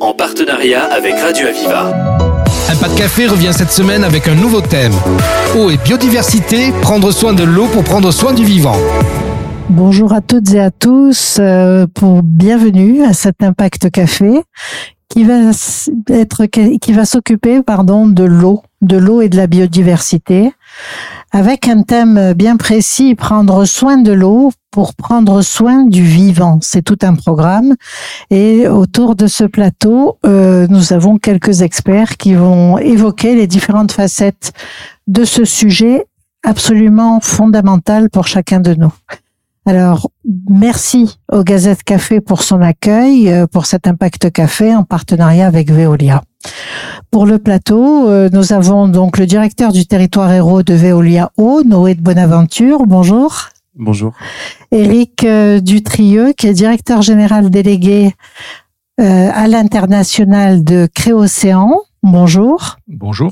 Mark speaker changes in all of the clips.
Speaker 1: en partenariat avec Radio Aviva.
Speaker 2: Un pas de café revient cette semaine avec un nouveau thème. Eau et biodiversité, prendre soin de l'eau pour prendre soin du vivant.
Speaker 3: Bonjour à toutes et à tous euh, pour bienvenue à cet Impact Café qui va être qui va s'occuper pardon de l'eau, de l'eau et de la biodiversité avec un thème bien précis prendre soin de l'eau pour prendre soin du vivant. C'est tout un programme et autour de ce plateau, euh, nous avons quelques experts qui vont évoquer les différentes facettes de ce sujet absolument fondamental pour chacun de nous. Alors, merci au Gazette Café pour son accueil, euh, pour cet Impact Café en partenariat avec Veolia. Pour le plateau, euh, nous avons donc le directeur du territoire héros de Veolia Eau, Noé de Bonaventure. Bonjour.
Speaker 4: Bonjour.
Speaker 3: Éric euh, Dutrieux, qui est directeur général délégué à l'international de Créocéan. Bonjour.
Speaker 4: Bonjour.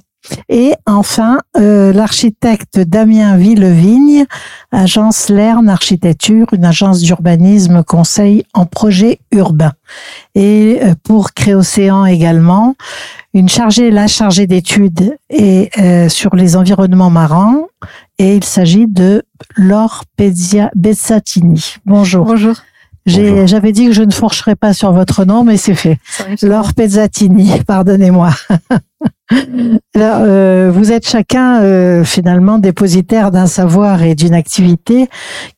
Speaker 3: Et enfin, euh, l'architecte Damien Villevigne, agence Lerne Architecture, une agence d'urbanisme conseil en projet urbain. Et euh, pour Créocéan également, une chargée, la chargée d'études et euh, sur les environnements marins. Et il s'agit de Laure Bessatini. Bonjour.
Speaker 5: Bonjour.
Speaker 3: J'avais dit que je ne fourcherais pas sur votre nom, mais c'est fait. Laure Pezzatini, pardonnez-moi. euh, vous êtes chacun euh, finalement dépositaire d'un savoir et d'une activité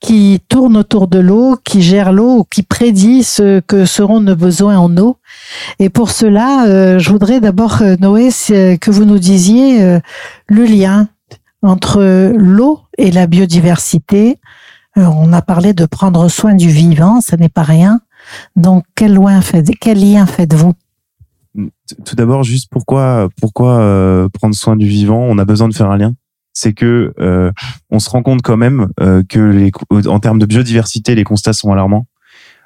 Speaker 3: qui tourne autour de l'eau, qui gère l'eau, qui prédit ce que seront nos besoins en eau. Et pour cela, euh, je voudrais d'abord, euh, Noé, que vous nous disiez le lien entre l'eau et la biodiversité, euh, on a parlé de prendre soin du vivant, ce n'est pas rien. Donc, quel, loin fait, quel lien faites-vous?
Speaker 4: Tout d'abord, juste pourquoi, pourquoi euh, prendre soin du vivant? On a besoin de faire un lien. C'est que euh, on se rend compte quand même que les, en termes de biodiversité, les constats sont alarmants.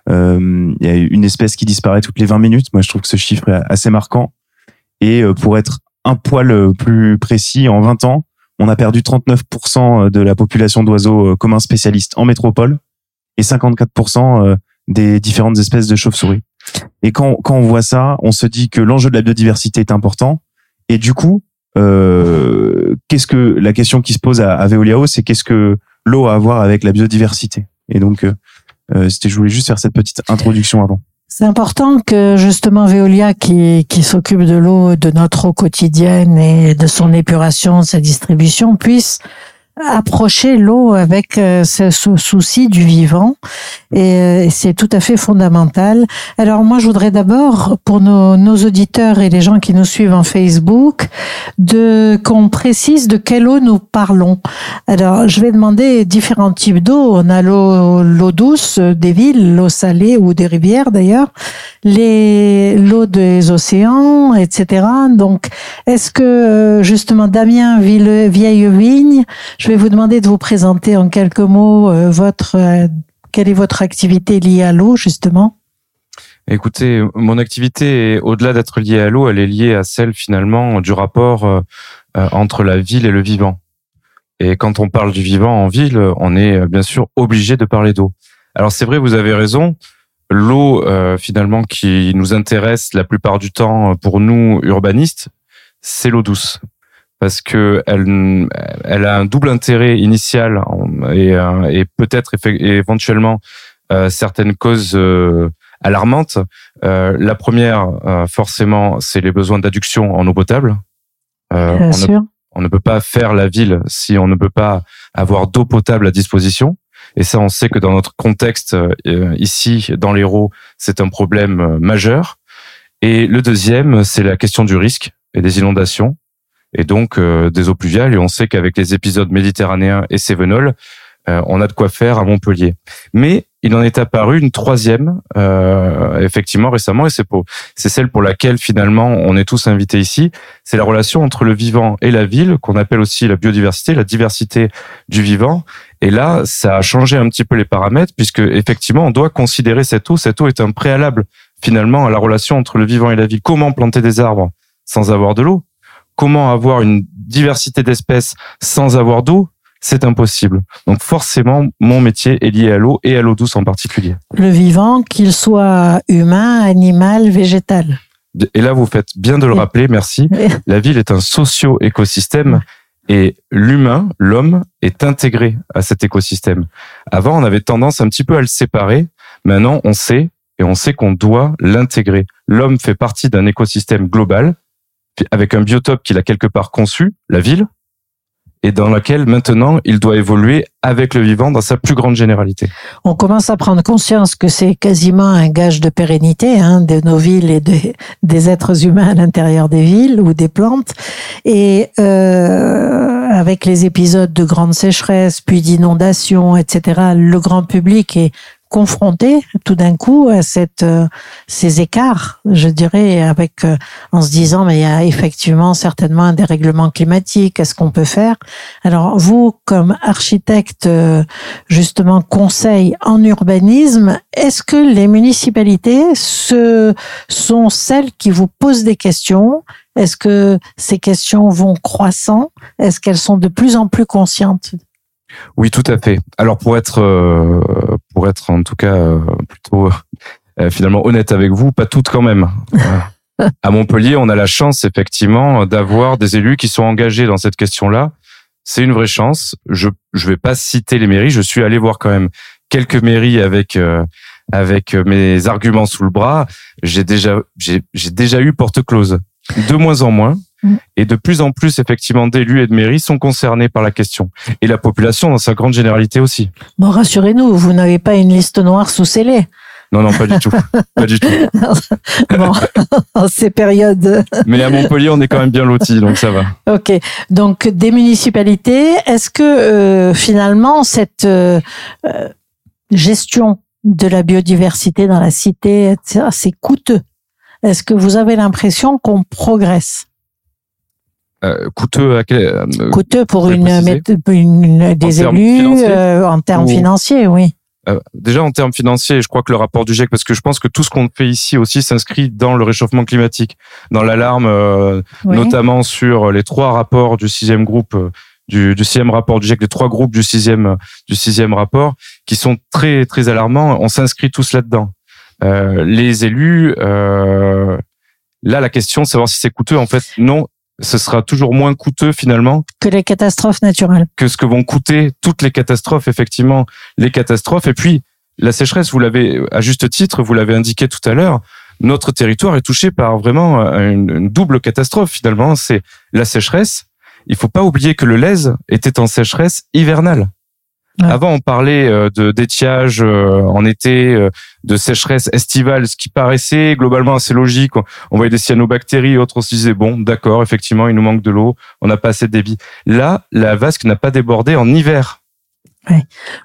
Speaker 4: Il y a une espèce qui disparaît toutes les 20 minutes. Moi, je trouve que ce chiffre est assez marquant. Et pour être un poil plus précis, en 20 ans, on a perdu 39% de la population d'oiseaux euh, communs spécialistes en métropole et 54% euh, des différentes espèces de chauves-souris. Et quand, quand on voit ça, on se dit que l'enjeu de la biodiversité est important. Et du coup, euh, qu'est-ce que la question qui se pose à, à Veoliao, c'est qu'est-ce que l'eau a à voir avec la biodiversité? Et donc, euh, c'était, je voulais juste faire cette petite introduction avant.
Speaker 3: C'est important que justement Veolia, qui, qui s'occupe de l'eau, de notre eau quotidienne et de son épuration, de sa distribution, puisse approcher l'eau avec euh, ce souci du vivant euh, et c'est tout à fait fondamental. Alors moi je voudrais d'abord pour nos, nos, auditeurs et les gens qui nous suivent en Facebook de qu'on précise de quelle eau nous parlons. Alors je vais demander différents types d'eau. On a l'eau l'eau douce des villes, l'eau salée ou des rivières d'ailleurs, les l'eau des océans, etc. Donc est-ce que euh, justement Damien Ville, Vieille Vigne je vais vous demander de vous présenter en quelques mots euh, votre euh, quelle est votre activité liée à l'eau justement?
Speaker 6: Écoutez, mon activité, au-delà d'être liée à l'eau, elle est liée à celle finalement du rapport euh, entre la ville et le vivant. Et quand on parle du vivant en ville, on est bien sûr obligé de parler d'eau. Alors c'est vrai, vous avez raison. L'eau, finalement, qui nous intéresse la plupart du temps pour nous urbanistes, c'est l'eau douce parce que elle, elle a un double intérêt initial et, euh, et peut-être éventuellement euh, certaines causes euh, alarmantes. Euh, la première, forcément, c'est les besoins d'adduction en eau potable.
Speaker 3: Bien on, sûr.
Speaker 6: Ne, on ne peut pas faire la ville si on ne peut pas avoir d'eau potable à disposition. Et ça, on sait que dans notre contexte ici, dans l'Hérault, c'est un problème majeur. Et le deuxième, c'est la question du risque et des inondations et donc euh, des eaux pluviales. Et on sait qu'avec les épisodes méditerranéens et Cévenol, euh, on a de quoi faire à Montpellier. Mais il en est apparu une troisième, euh, effectivement récemment, et c'est pour, c'est celle pour laquelle finalement on est tous invités ici. C'est la relation entre le vivant et la ville, qu'on appelle aussi la biodiversité, la diversité du vivant. Et là, ça a changé un petit peu les paramètres, puisque effectivement, on doit considérer cette eau. Cette eau est un préalable finalement à la relation entre le vivant et la ville. Comment planter des arbres sans avoir de l'eau? Comment avoir une diversité d'espèces sans avoir d'eau c'est impossible. Donc forcément, mon métier est lié à l'eau et à l'eau douce en particulier.
Speaker 3: Le vivant, qu'il soit humain, animal, végétal.
Speaker 6: Et là, vous faites bien de le rappeler, merci. La ville est un socio-écosystème et l'humain, l'homme, est intégré à cet écosystème. Avant, on avait tendance un petit peu à le séparer. Maintenant, on sait et on sait qu'on doit l'intégrer. L'homme fait partie d'un écosystème global avec un biotope qu'il a quelque part conçu, la ville, et dans laquelle maintenant il doit évoluer avec le vivant dans sa plus grande généralité.
Speaker 3: On commence à prendre conscience que c'est quasiment un gage de pérennité hein, de nos villes et de- des êtres humains à l'intérieur des villes ou des plantes. Et euh, avec les épisodes de grandes sécheresses, puis d'inondations, etc., le grand public est confronté tout d'un coup à cette, euh, ces écarts, je dirais, avec euh, en se disant mais il y a effectivement certainement un dérèglement climatique. Qu'est-ce qu'on peut faire? Alors vous, comme architecte, euh, justement conseil en urbanisme, est-ce que les municipalités ce sont celles qui vous posent des questions? Est-ce que ces questions vont croissant? Est-ce qu'elles sont de plus en plus conscientes?
Speaker 6: Oui, tout à fait. Alors pour être, euh, être en tout cas euh, plutôt euh, finalement honnête avec vous, pas toutes quand même. Euh, à Montpellier, on a la chance effectivement d'avoir des élus qui sont engagés dans cette question-là. C'est une vraie chance. Je je vais pas citer les mairies. Je suis allé voir quand même quelques mairies avec euh, avec mes arguments sous le bras. J'ai déjà j'ai déjà eu porte close. De moins en moins.
Speaker 3: Mm.
Speaker 6: Et de plus en plus, effectivement, d'élus et de mairies sont concernés par la question. Et la population dans sa grande généralité aussi.
Speaker 3: Bon, rassurez-nous, vous n'avez pas une liste noire sous scellée.
Speaker 6: Non, non, pas du tout. Pas du tout.
Speaker 3: Bon, en ces périodes.
Speaker 6: Mais à Montpellier, on est quand même bien lotis, donc ça va.
Speaker 3: Ok, donc des municipalités, est-ce que euh, finalement cette euh, euh, gestion de la biodiversité dans la cité, c'est coûteux? Est-ce que vous avez l'impression qu'on progresse?
Speaker 6: Euh, coûteux à quel... euh,
Speaker 3: Coûteux pour une, une- des
Speaker 6: termes
Speaker 3: élus,
Speaker 6: financiers
Speaker 3: euh, en termes
Speaker 6: Ou-
Speaker 3: financiers, oui.
Speaker 6: euh, déjà en termes financiers, je crois que le rapport du GIEC, parce que je pense que tout ce qu'on fait ici aussi s'inscrit dans le réchauffement climatique, dans l'alarme, euh,
Speaker 3: oui.
Speaker 6: notamment sur les trois rapports du sixième groupe, du, du sixième rapport du GIEC, les trois groupes du sixième du sixième rapport, qui sont très très alarmants. On s'inscrit tous là-dedans. Euh, les élus, euh, là la question, savoir si c'est coûteux. En fait, non, ce sera toujours moins coûteux finalement
Speaker 3: Que les catastrophes naturelles.
Speaker 6: que ce que vont coûter toutes les catastrophes, effectivement, les catastrophes. Et puis, la sécheresse, vous l'avez, à juste titre, vous l'avez indiqué tout à l'heure, notre territoire est touché par vraiment une, une double catastrophe, finalement. C'est la sécheresse. Il faut pas oublier que le Lèze était en sécheresse hivernale. Avant, on parlait euh, de d'étiage euh, en été, euh, de sécheresse estivale, ce qui paraissait globalement assez logique. On voyait des cyanobactéries et autres. On se disait, bon, d'accord, effectivement, il nous manque de l'eau, on n'a pas assez de débit. Là, la vasque n'a pas débordé en hiver.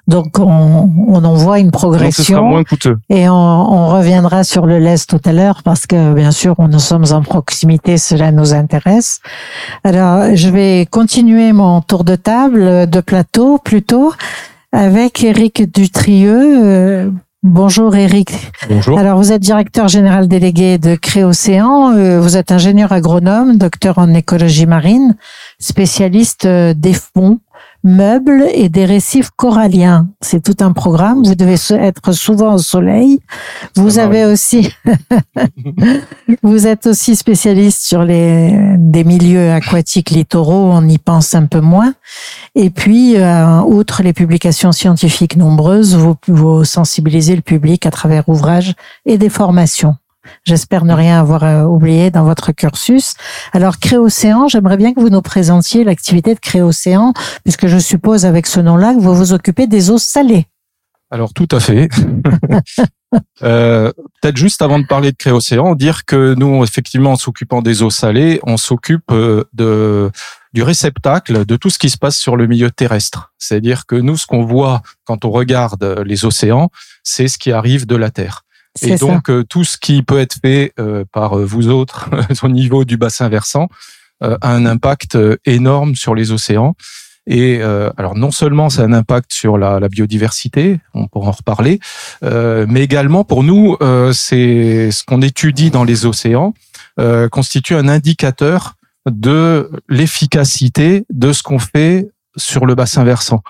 Speaker 3: Donc on, on en voit une
Speaker 6: Donc, ce sera
Speaker 3: progression.
Speaker 6: moins coûteux.
Speaker 3: Et on, on reviendra sur le lest tout à l'heure parce que bien sûr, nous sommes en proximité, cela nous intéresse. Alors, je vais continuer mon tour de table, de plateau plutôt, avec Éric Dutrieux. Euh, bonjour Éric.
Speaker 5: Bonjour.
Speaker 3: Alors, vous êtes directeur général délégué de Créocéan. Euh, Vous êtes ingénieur agronome, docteur en écologie marine, spécialiste euh, des fonds, meubles et des récifs coralliens. C'est tout un programme. Vous devez être souvent au soleil. Vous
Speaker 5: Ça
Speaker 3: avez aussi, vous êtes aussi spécialiste sur les des milieux aquatiques littoraux. On y pense un peu moins. Et puis, euh, outre les publications scientifiques nombreuses, vous, vous sensibilisez le public à travers ouvrages et des formations. J'espère ne rien avoir euh, oublié dans votre cursus. Alors, Créocéan, j'aimerais bien que vous nous présentiez l'activité de Créocéan, puisque je suppose avec ce nom-là que vous vous occupez des eaux salées.
Speaker 5: Alors tout à fait. Euh, Peut-être juste avant de parler de Créocéan, dire que nous, effectivement, en s'occupant des eaux salées, on s'occupe euh, de du réceptacle de tout ce qui se passe sur le milieu terrestre. C'est-à-dire que nous, ce qu'on voit quand on regarde les océans, c'est ce qui arrive de la Terre. Et donc euh, tout ce qui peut être fait euh, par euh, vous autres au niveau du bassin versant euh, a un impact euh, énorme sur les océans. Et euh, alors non seulement ça a un impact sur la, la biodiversité, on pourra en reparler, euh, mais également pour nous, euh, c'est ce qu'on étudie dans les océans euh, constitue un indicateur de l'efficacité de ce qu'on fait sur le bassin versant.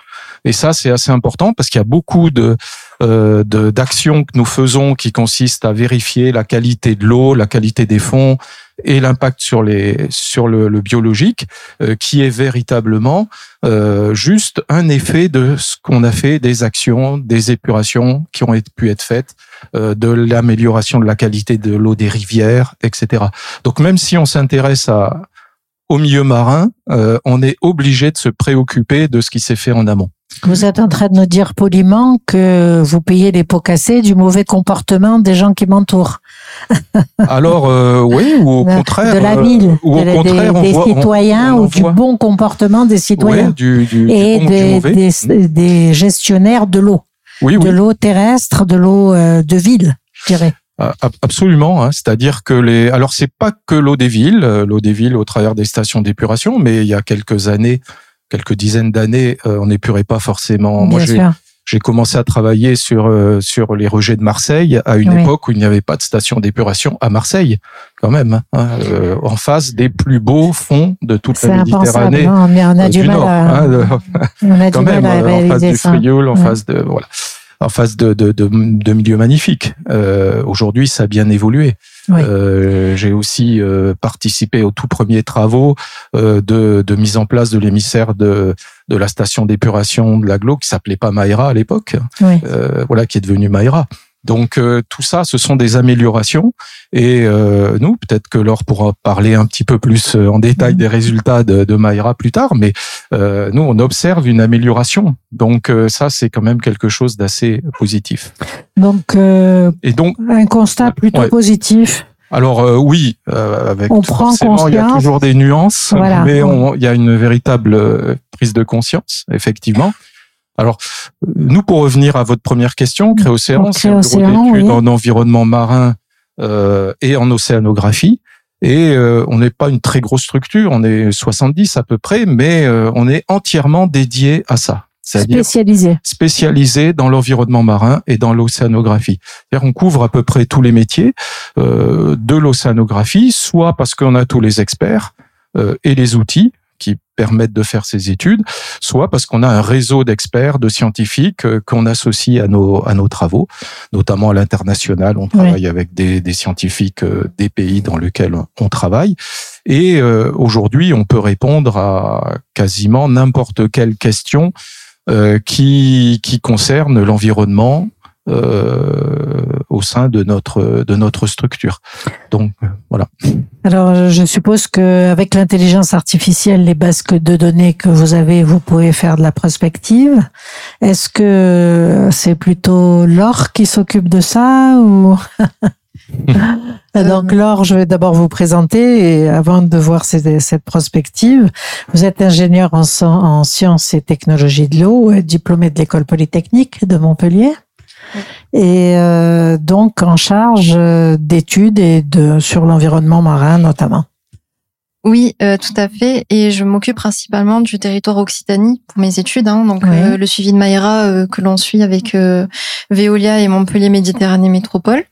Speaker 5: Et ça, c'est assez important parce qu'il y a beaucoup de euh, d'actions que nous faisons qui consistent à vérifier la qualité de l'eau, la qualité des fonds et l'impact sur les sur le, le biologique, euh, qui est véritablement euh, juste un effet de ce qu'on a fait des actions, des épurations qui ont pu être faites, euh, de l'amélioration de la qualité de l'eau des rivières, etc. Donc même si on s'intéresse à au milieu marin, euh, on est obligé de se préoccuper de ce qui s'est fait en amont.
Speaker 3: Vous êtes en train de nous dire poliment que vous payez les pots cassés du mauvais comportement des gens qui m'entourent.
Speaker 5: Alors euh, oui, ou au contraire,
Speaker 3: de la
Speaker 5: euh,
Speaker 3: ville,
Speaker 5: ou au
Speaker 3: de
Speaker 5: contraire,
Speaker 3: des,
Speaker 5: voit-
Speaker 3: citoyens
Speaker 5: on
Speaker 3: ou du
Speaker 5: voit-
Speaker 3: bon comportement des citoyens
Speaker 5: ouais, du, du, du
Speaker 3: et
Speaker 5: bon du
Speaker 3: des,
Speaker 5: mauvais.
Speaker 3: des, des gestionnaires de l'eau,
Speaker 5: oui, oui.
Speaker 3: de l'eau terrestre, de l'eau euh, de ville, je dirais.
Speaker 5: Ah, ab- Absolument, hein. c'est-à-dire que les. Alors c'est pas que l'eau des villes, l'eau des villes au travers des stations d'épuration, mais il y a quelques années, quelques dizaines d'années, euh, on n'épurait pas forcément. Moi, j'ai commencé à travailler sur euh, sur les rejets de Marseille à une
Speaker 3: Oui.
Speaker 5: époque où il n'y avait pas de station d'épuration à Marseille, quand même, hein, euh, en face des plus beaux fonds de toute
Speaker 3: C'est
Speaker 5: la. Méditerranée.
Speaker 3: Non, mais on a
Speaker 5: euh,
Speaker 3: du, mal
Speaker 5: Nord,
Speaker 3: à,
Speaker 5: hein, quand même, en face du. Frioul, en
Speaker 3: Ouais.
Speaker 5: face de voilà, en face de de, de, de milieux magnifiques. Euh, Aujourd'hui, ça a bien évolué.
Speaker 3: Oui.
Speaker 5: Euh, J'ai aussi euh, participé aux tout premiers travaux euh, de, de mise en place de l'émissaire de de la station d'épuration de l'aglo qui s'appelait pas Maïra à l'époque,
Speaker 3: Oui.
Speaker 5: euh, voilà, qui est devenue Maïra. Donc euh, tout ça, ce sont des améliorations. Et euh, nous, peut-être que Laure pourra parler un petit peu plus euh, en détail
Speaker 3: Mhm.
Speaker 5: des résultats de, de Maïra plus tard, mais euh, nous, on observe une amélioration. Donc euh, ça, c'est quand même quelque chose d'assez positif.
Speaker 3: Donc, euh,
Speaker 5: Et donc,
Speaker 3: un constat plutôt
Speaker 5: Ouais.
Speaker 3: positif.
Speaker 5: alors euh, oui, euh, avec
Speaker 3: On prend
Speaker 5: forcément, il y a toujours des nuances,
Speaker 3: Voilà.
Speaker 5: mais il y a une véritable prise de conscience, effectivement. Alors, nous, pour revenir à votre première question, Créocéan, c'est un bureau d'études
Speaker 3: oui.
Speaker 5: en environnement marin euh, et en océanographie. Et euh, on n'est pas une très grosse structure, on est 70 à peu près, mais euh, on est entièrement dédié à ça.
Speaker 3: Spécialisé.
Speaker 5: spécialisé dans l'environnement marin et dans l'océanographie. C'est-à-dire on couvre à peu près tous les métiers euh, de l'océanographie, soit parce qu'on a tous les experts euh, et les outils permettent de faire ces études, soit parce qu'on a un réseau d'experts, de scientifiques euh, qu'on associe à nos à nos travaux, notamment à l'international. On travaille avec des, des scientifiques euh, des pays dans lesquels on travaille. Et euh, aujourd'hui, on peut répondre à quasiment n'importe quelle question qui, qui concerne l'environnement euh, au sein de notre, de notre structure. Donc, euh, voilà.
Speaker 3: Alors, je suppose que avec l'intelligence artificielle, les bases de données que vous avez, vous pouvez faire de la prospective. Est-ce que c'est plutôt Laure qui s'occupe de ça ou Donc Laure, je vais d'abord vous présenter et avant de voir cette, cette prospective, vous êtes ingénieur en, sci- en sciences et technologies de l'eau, euh, diplômé de l'école polytechnique de Montpellier et euh, donc en charge euh, d'études et de sur l'environnement marin notamment.
Speaker 7: Oui, euh, tout à fait. Et je m'occupe principalement du territoire Occitanie pour mes études. hein. donc
Speaker 3: Oui.
Speaker 7: euh, le suivi de Maïra euh, que l'on suit avec Veolia et Montpellier Méditerranée Métropole.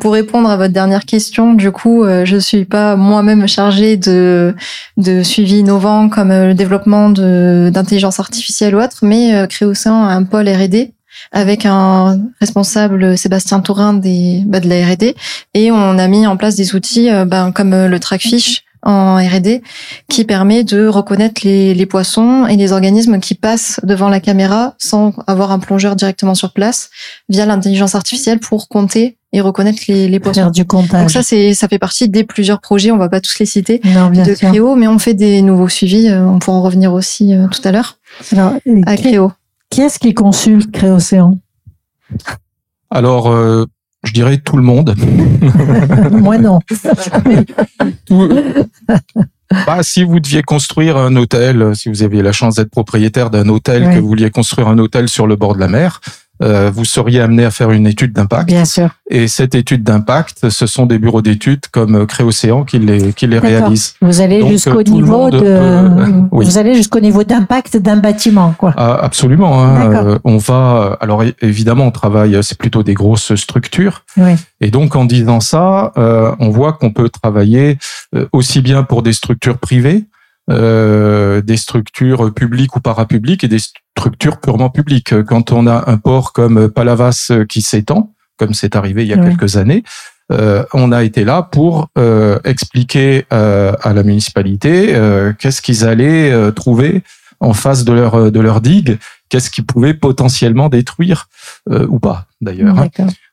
Speaker 7: Pour répondre à votre dernière question, du coup, je suis pas moi-même chargée de de suivi innovant comme le développement d'intelligence artificielle ou autre, mais Créocéan a un pôle R&D avec un responsable Sébastien Tourin des bah, de la R&D et on a mis en place des outils euh, ben, comme euh, le Trackfish en R&D qui permet de reconnaître les, les poissons et les organismes qui passent devant la caméra sans avoir un plongeur directement sur place via l'intelligence artificielle pour compter et reconnaître les, les poissons.
Speaker 3: Faire du comptage.
Speaker 7: Donc ça c'est ça fait partie des plusieurs projets, on va pas tous les citer
Speaker 3: non, bien
Speaker 7: de. Créo, mais on fait des nouveaux suivis, euh, on pourra en revenir aussi tout à l'heure à Créo.
Speaker 3: Qui est-ce qui consulte Créocéan
Speaker 5: Alors, euh, je dirais tout le monde.
Speaker 3: Moi non.
Speaker 5: Bah, si vous deviez construire un hôtel, si vous aviez la chance d'être propriétaire d'un hôtel, que vous vouliez construire un hôtel sur le bord de la mer, euh, vous seriez amené à faire une étude d'impact.
Speaker 3: Bien sûr.
Speaker 5: Et cette étude d'impact, ce sont des bureaux d'études comme euh, Créocéan qui les, qui les réalisent.
Speaker 3: Vous allez jusqu'au
Speaker 5: euh,
Speaker 3: niveau de,
Speaker 5: peut- oui.
Speaker 3: vous allez jusqu'au niveau d'impact d'un bâtiment, quoi.
Speaker 5: Ah, absolument. hein. Euh, on va. Alors évidemment, on travaille. C'est plutôt des grosses structures.
Speaker 3: Oui.
Speaker 5: Et donc, en disant ça, euh, on voit qu'on peut travailler euh, aussi bien pour des structures privées euh, des structures publiques ou parapubliques et des structures purement publiques. Quand on a un port comme Palavas qui s'étend, comme c'est arrivé il y a quelques années, euh, on a été là pour euh, expliquer à la municipalité qu'est-ce qu'ils allaient trouver en face de leur de leur digue, qu'est-ce qu'ils pouvaient potentiellement détruire euh, ou pas d'ailleurs. hein.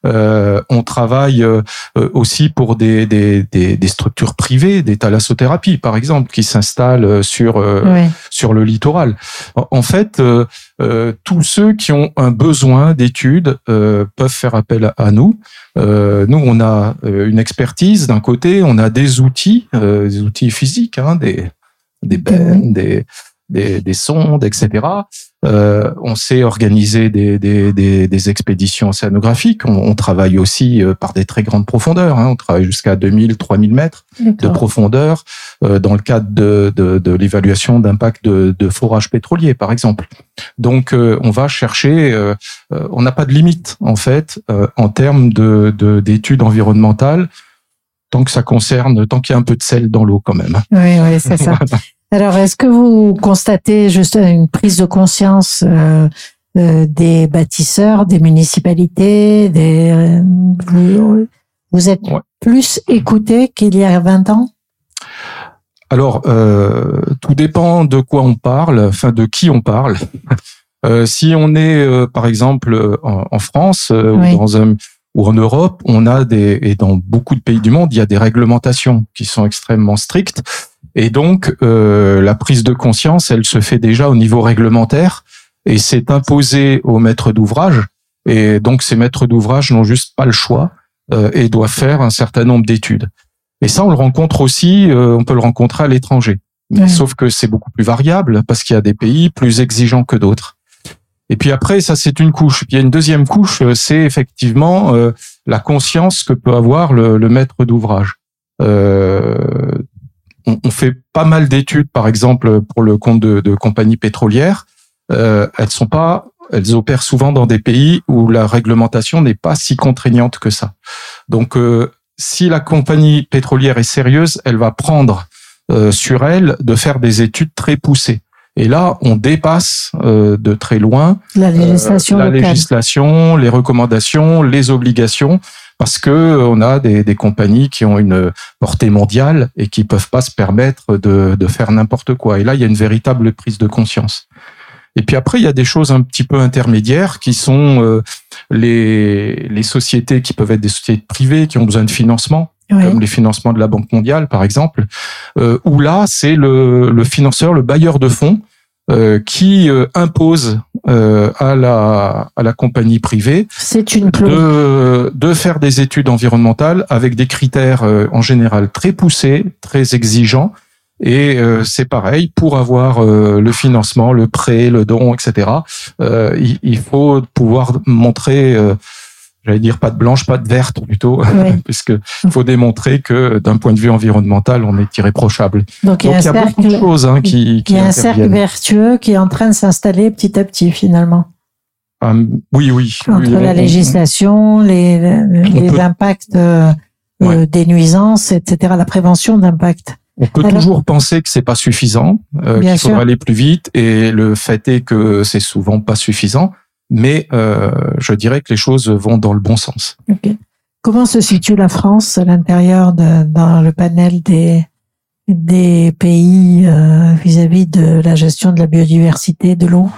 Speaker 5: Euh, on travaille euh, euh, aussi pour des, des, des, des structures privées, des thalassothérapies par exemple, qui s'installent euh, sur euh,
Speaker 3: Oui.
Speaker 5: sur le littoral. En fait, tous ceux qui ont un besoin d'études euh, peuvent faire appel à nous. Euh, nous, on a une expertise d'un côté, on a des outils, euh, des outils physiques, hein, des des bennes, des, des des sondes, etc. Euh, on sait organiser des, des, des, des expéditions océanographiques. On, on travaille aussi euh, par des très grandes profondeurs. Hein. On travaille jusqu'à 2000, 3000 mètres de profondeur euh, dans le cadre de, de, de l'évaluation d'impact de, de forage pétrolier, par exemple. Donc, euh, on va chercher. euh, euh, on n'a pas de limite en fait euh, en termes de de- d'études environnementales, tant que ça concerne, tant qu'il y a un peu de sel dans l'eau quand même.
Speaker 3: Oui, oui, c'est ça. Alors, est-ce que vous constatez juste une prise de conscience euh, euh, des bâtisseurs, des municipalités, des euh, vous, vous êtes
Speaker 5: Ouais.
Speaker 3: plus écoutés qu'il y a 20 ans?
Speaker 5: Alors, tout dépend de quoi on parle, enfin de qui on parle. Si on est, par exemple, en, en France
Speaker 3: Oui.
Speaker 5: ou dans un ou en Europe, on a des et dans beaucoup de pays du monde, il y a des réglementations qui sont extrêmement strictes. Et donc, euh, la prise de conscience, elle se fait déjà au niveau réglementaire et c'est imposé aux maîtres d'ouvrage. Et donc, ces maîtres d'ouvrage n'ont juste pas le choix euh, et doivent faire un certain nombre d'études. Et ça, on le rencontre aussi, euh, on peut le rencontrer à l'étranger.
Speaker 3: Ouais.
Speaker 5: Sauf que c'est beaucoup plus variable parce qu'il y a des pays plus exigeants que d'autres. Et puis après, ça c'est une couche. Il y a une deuxième couche, euh, c'est effectivement euh, la conscience que peut avoir le, le maître d'ouvrage. Euh, on, on fait pas mal d'études, par exemple pour le compte de, de compagnies pétrolières. Euh, elles sont pas, elles opèrent souvent dans des pays où la réglementation n'est pas si contraignante que ça. Donc, euh, si la compagnie pétrolière est sérieuse, elle va prendre euh, sur elle de faire des études très poussées. Et là, on dépasse euh, de très loin
Speaker 3: La législation
Speaker 5: euh, la
Speaker 3: locale.
Speaker 5: législation, les recommandations, les obligations, parce que euh, on a des, des compagnies qui ont une portée mondiale et qui peuvent pas se permettre de, de faire n'importe quoi. Et là, il y a une véritable prise de conscience. Et puis après, il y a des choses un petit peu intermédiaires qui sont euh, les, les sociétés qui peuvent être des sociétés privées qui ont besoin de financement
Speaker 3: Oui.
Speaker 5: comme les financements de la Banque mondiale, par exemple, euh, où là, c'est le, le financeur, le bailleur de fonds, euh, qui euh, impose euh, à, la, à la compagnie privée
Speaker 3: C'est une
Speaker 5: de, de faire des études environnementales avec des critères euh, en général très poussés, très exigeants. Et euh, c'est pareil, pour avoir euh, le financement, le prêt, le don, etc., euh, il, il faut pouvoir montrer, euh, j'allais dire pas de blanche, pas de verte plutôt,
Speaker 3: Oui.
Speaker 5: puisque il faut démontrer que d'un point de vue environnemental, on est irréprochable.
Speaker 3: Donc, il y
Speaker 5: Donc
Speaker 3: a
Speaker 5: il y
Speaker 3: un
Speaker 5: a beaucoup de choses hein, qui,
Speaker 3: il
Speaker 5: qui
Speaker 3: y a un cercle vertueux qui est en train de s'installer petit à petit, finalement.
Speaker 5: Hum, oui, oui.
Speaker 3: Entre
Speaker 5: oui,
Speaker 3: la
Speaker 5: on-
Speaker 3: législation, les, les
Speaker 5: peut-
Speaker 3: impacts euh, euh,
Speaker 5: Ouais.
Speaker 3: des nuisances, etc., la prévention d'impact.
Speaker 5: On peut
Speaker 3: Alors-
Speaker 5: toujours penser que c'est pas suffisant, euh, qu'il faudra
Speaker 3: sûr.
Speaker 5: aller plus vite, et le fait est que c'est souvent pas suffisant. Mais euh, je dirais que les choses vont dans le bon sens.
Speaker 3: Ok. Comment se situe la France à l'intérieur de, dans le panel des, des pays euh, vis-à-vis de la gestion de la biodiversité, de l'eau?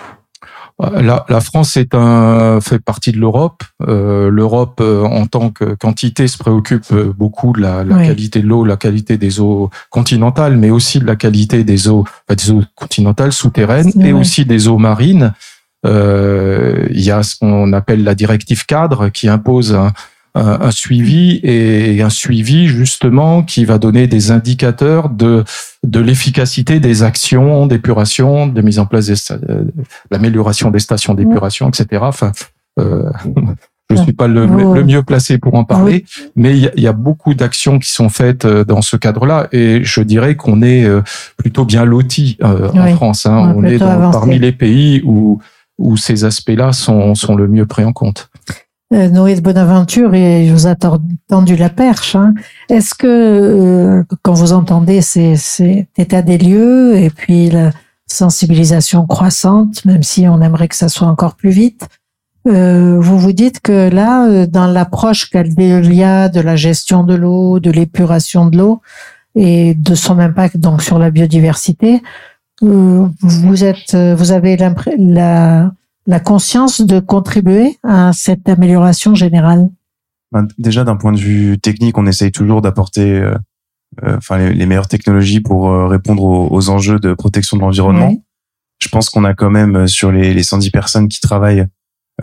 Speaker 5: Euh, La, la France est un, fait partie de l'Europe. Euh, L'Europe, euh, en tant que quantité, se préoccupe beaucoup de la, la
Speaker 3: Oui.
Speaker 5: qualité de l'eau, la qualité des eaux continentales, mais aussi de la qualité des eaux, enfin, des eaux continentales souterraines et aussi des eaux marines. Euh, il y a ce qu'on appelle la directive cadre qui impose un, un, un suivi et un suivi justement qui va donner des indicateurs de de l'efficacité des actions d'épuration, de mise en place sta- euh, l'amélioration des stations d'épuration, etc. Enfin, euh, je suis pas le, mieux placé pour en parler, mais il y a, il y a beaucoup d'actions qui sont faites euh, dans ce cadre-là, et je dirais qu'on est plutôt bien loti euh,
Speaker 3: Oui.
Speaker 5: en France. hein. On est dans- parmi les pays où où ces aspects-là sont sont le mieux pris en compte.
Speaker 3: euh, Noé de Bonaventure, et vous ai tendu la perche. Hein. Est-ce que, euh, quand vous entendez ces, cet état des lieux et puis la sensibilisation croissante, même si on aimerait que ça soit encore plus vite, euh, vous vous dites que là, euh, dans l'approche qu'Aldelia de la gestion de l'eau, de l'épuration de l'eau et de son impact donc sur la biodiversité, vous êtes, vous avez la, la conscience de contribuer à cette amélioration générale?
Speaker 4: Ben, déjà, d'un point de vue technique, on essaye toujours d'apporter, enfin, les, meilleures technologies pour répondre aux, enjeux de protection de l'environnement. Je pense qu'on a quand même sur les, les 110 personnes qui travaillent